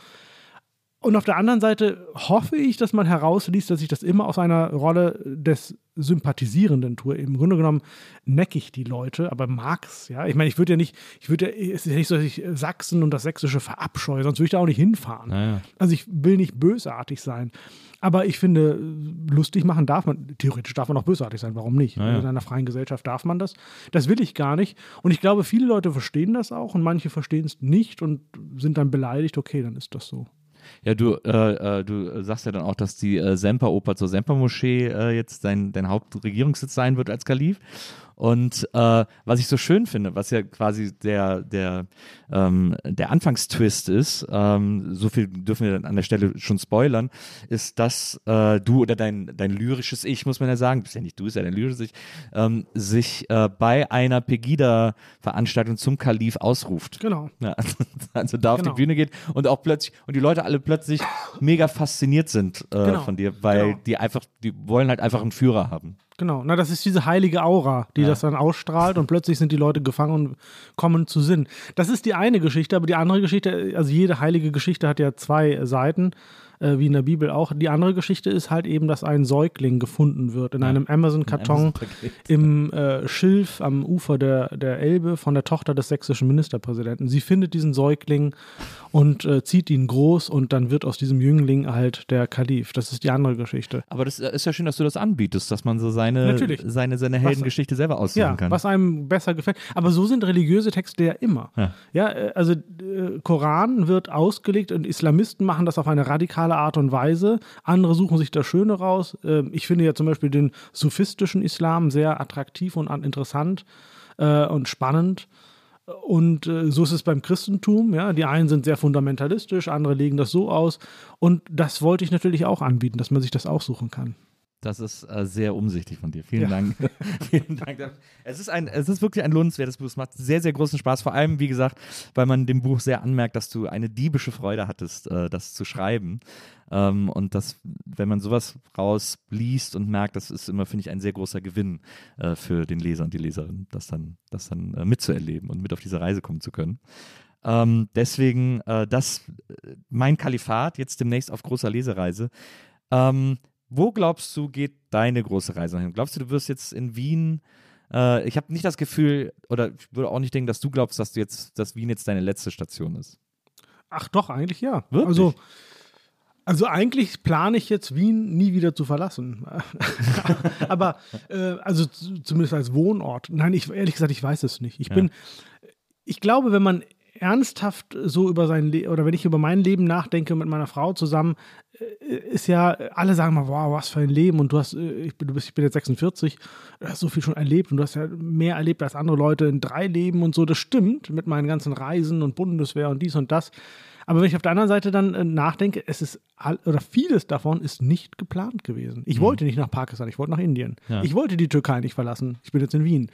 Und auf der anderen Seite hoffe ich, dass man herausliest, dass ich das immer aus einer Rolle des Sympathisierenden tue. Im Grunde genommen necke ich die Leute, aber mag's, ja. Ich meine, ich würde ja nicht, ich würde ja, es ist ja nicht so, dass ich Sachsen und das Sächsische verabscheue, sonst würde ich da auch nicht hinfahren. Naja. Also ich will nicht bösartig sein. Aber ich finde, lustig machen darf man, theoretisch darf man auch bösartig sein, warum nicht? Naja. In einer freien Gesellschaft darf man das. Das will ich gar nicht. Und ich glaube, viele Leute verstehen das auch und manche verstehen es nicht und sind dann beleidigt, okay, dann ist das so. Ja, du, äh, äh, du sagst ja dann auch, dass die äh, Semperoper zur Sempermoschee äh, jetzt dein, dein Hauptregierungssitz sein wird als Kalif. Und äh, was ich so schön finde, was ja quasi der, der, ähm, der Anfangstwist ist, ähm, so viel dürfen wir dann an der Stelle schon spoilern, ist, dass äh, du oder dein, dein lyrisches Ich, muss man ja sagen, bist ja nicht du, ist ja dein lyrisches Ich, ähm, sich äh, bei einer Pegida-Veranstaltung zum Kalif ausruft. Genau. Ja, (laughs) also da auf genau. die Bühne geht und auch plötzlich, und die Leute alle plötzlich mega fasziniert sind äh, genau. von dir, weil genau. die einfach, die wollen halt einfach einen Führer haben. Genau, na, das ist diese heilige Aura, die ja. das dann ausstrahlt und plötzlich sind die Leute gefangen und kommen zu Sinn. Das ist die eine Geschichte, aber die andere Geschichte, also jede heilige Geschichte hat ja zwei Seiten äh, wie in der Bibel auch. Die andere Geschichte ist halt eben, dass ein Säugling gefunden wird in ja. einem Amazon-Karton Amazon im äh, Schilf am Ufer der, der Elbe von der Tochter des sächsischen Ministerpräsidenten. Sie findet diesen Säugling und äh, zieht ihn groß und dann wird aus diesem Jüngling halt der Kalif. Das ist die andere Geschichte. Aber das ist ja schön, dass du das anbietest, dass man so seine, seine, seine Heldengeschichte selber aussuchen ja, kann. Was einem besser gefällt. Aber so sind religiöse Texte ja immer. Ja, ja äh, also äh, Koran wird ausgelegt und Islamisten machen das auf eine radikale radikale Art und Weise. Andere suchen sich das Schöne raus. Ähm, ich finde ja zum Beispiel den sufistischen Islam sehr attraktiv und interessant äh, und spannend. Und äh, so ist es beim Christentum. Ja, die einen sind sehr fundamentalistisch, andere legen das so aus. Und das wollte ich natürlich auch anbieten, dass man sich das aussuchen kann. Das ist äh, sehr umsichtig von dir. Vielen ja. Dank. (laughs) (laughs) Vielen Dank. Es ist, ein, es ist wirklich ein lohnenswertes Buch. Es macht sehr, sehr großen Spaß. Vor allem, wie gesagt, weil man dem Buch sehr anmerkt, dass du eine diebische Freude hattest, äh, das zu schreiben. Ähm, und das, wenn man sowas rausliest und merkt, das ist immer, finde ich, ein sehr großer Gewinn äh, für den Leser und die Leserin, das dann, das dann äh, mitzuerleben und mit auf diese Reise kommen zu können. Ähm, deswegen, äh, das, äh, mein Kalifat, jetzt demnächst auf großer Lesereise. Ähm, wo glaubst du, geht deine große Reise hin? Glaubst du, du wirst jetzt in Wien äh, ich habe nicht das Gefühl, oder ich würde auch nicht denken, dass du glaubst, dass du jetzt, dass Wien jetzt deine letzte Station ist. Ach doch, eigentlich ja. Wirklich? Also, also eigentlich plane ich jetzt Wien nie wieder zu verlassen. (laughs) Aber äh, also zumindest als Wohnort. Nein, ich ehrlich gesagt, ich weiß es nicht. Ich ja. bin, ich glaube, wenn man ernsthaft so über sein Leben oder wenn ich über mein Leben nachdenke mit meiner Frau zusammen, äh, ist ja, alle sagen mal, wow, was für ein Leben und du hast, äh, ich bin, du bist, ich bin jetzt 46, du hast so viel schon erlebt und du hast ja mehr erlebt als andere Leute in drei Leben und so, das stimmt mit meinen ganzen Reisen und Bundeswehr und dies und das. Aber wenn ich auf der anderen Seite dann äh, nachdenke, es ist all, oder vieles davon ist nicht geplant gewesen. Ich mhm. wollte nicht nach Pakistan, ich wollte nach Indien. Ja. Ich wollte die Türkei nicht verlassen. Ich bin jetzt in Wien.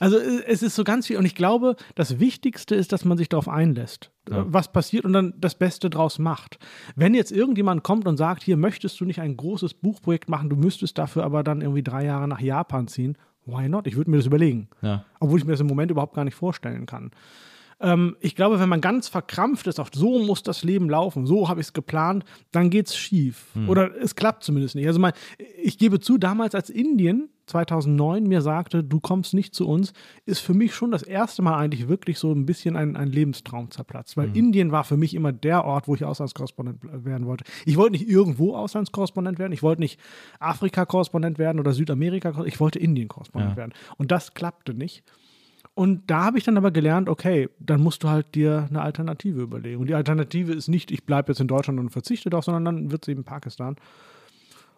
Also äh, es ist so ganz viel und ich glaube, das Wichtigste ist, dass man sich darauf einlässt, ja. Was passiert und dann das Beste draus macht. Wenn jetzt irgendjemand kommt und sagt, hier möchtest du nicht ein großes Buchprojekt machen, du müsstest dafür aber dann irgendwie drei Jahre nach Japan ziehen, why not? Ich würde mir das überlegen. Ja. Obwohl ich mir das im Moment überhaupt gar nicht vorstellen kann. Ähm, ich glaube, wenn man ganz verkrampft ist, auf so muss das Leben laufen, so habe ich es geplant, dann geht es schief. Hm. Oder es klappt zumindest nicht. Also mal, ich gebe zu, damals als Indien 2009 mir sagte, du kommst nicht zu uns, ist für mich schon das erste Mal eigentlich wirklich so ein bisschen ein, ein Lebenstraum zerplatzt. Weil mhm. Indien war für mich immer der Ort, wo ich Auslandskorrespondent werden wollte. Ich wollte nicht irgendwo Auslandskorrespondent werden, ich wollte nicht Afrika-Korrespondent werden oder Südamerika, ich wollte Indien-Korrespondent ja. werden. Und das klappte nicht. Und da habe ich dann aber gelernt, okay, dann musst du halt dir eine Alternative überlegen. Und die Alternative ist nicht, ich bleibe jetzt in Deutschland und verzichte doch, sondern dann wird es eben Pakistan.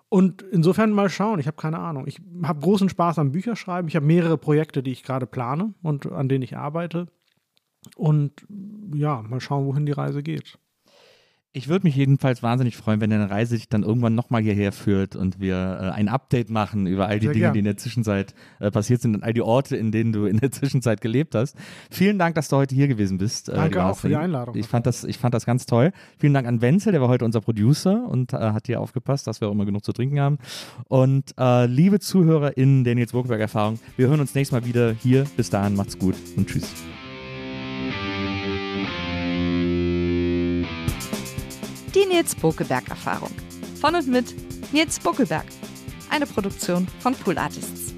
Und insofern mal schauen, ich habe keine Ahnung. Ich habe großen Spaß am Bücherschreiben. Ich habe mehrere Projekte, die ich gerade plane und an denen ich arbeite. Und ja, mal schauen, wohin die Reise geht. Ich würde mich jedenfalls wahnsinnig freuen, wenn deine Reise dich dann irgendwann nochmal hierher führt und wir äh, ein Update machen über all die Sehr Dinge, gern. die in der Zwischenzeit äh, passiert sind und all die Orte, in denen du in der (laughs) Zwischenzeit gelebt hast. Vielen Dank, dass du heute hier gewesen bist. Äh, Danke auch für die Einladung. Ich fand, das, ich fand das ganz toll. Vielen Dank an Wenzel, der war heute unser Producer und äh, hat hier aufgepasst, dass wir auch immer genug zu trinken haben. Und äh, liebe ZuhörerInnen der Nils Burgberg-Erfahrung, wir hören uns nächstes Mal wieder hier. Bis dahin, macht's gut und tschüss. Die Nils Bokeberg-Erfahrung. Von und mit Nils Buckelberg. Eine Produktion von Pool Artists.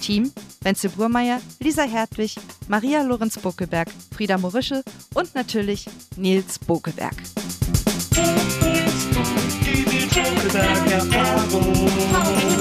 Team Wenzel Burmeier, Lisa Hertwig, Maria Lorenz Bokeberg, Frieda Morische und natürlich Nils Bokeberg. Die Nils Bokeberg-Erfahrung.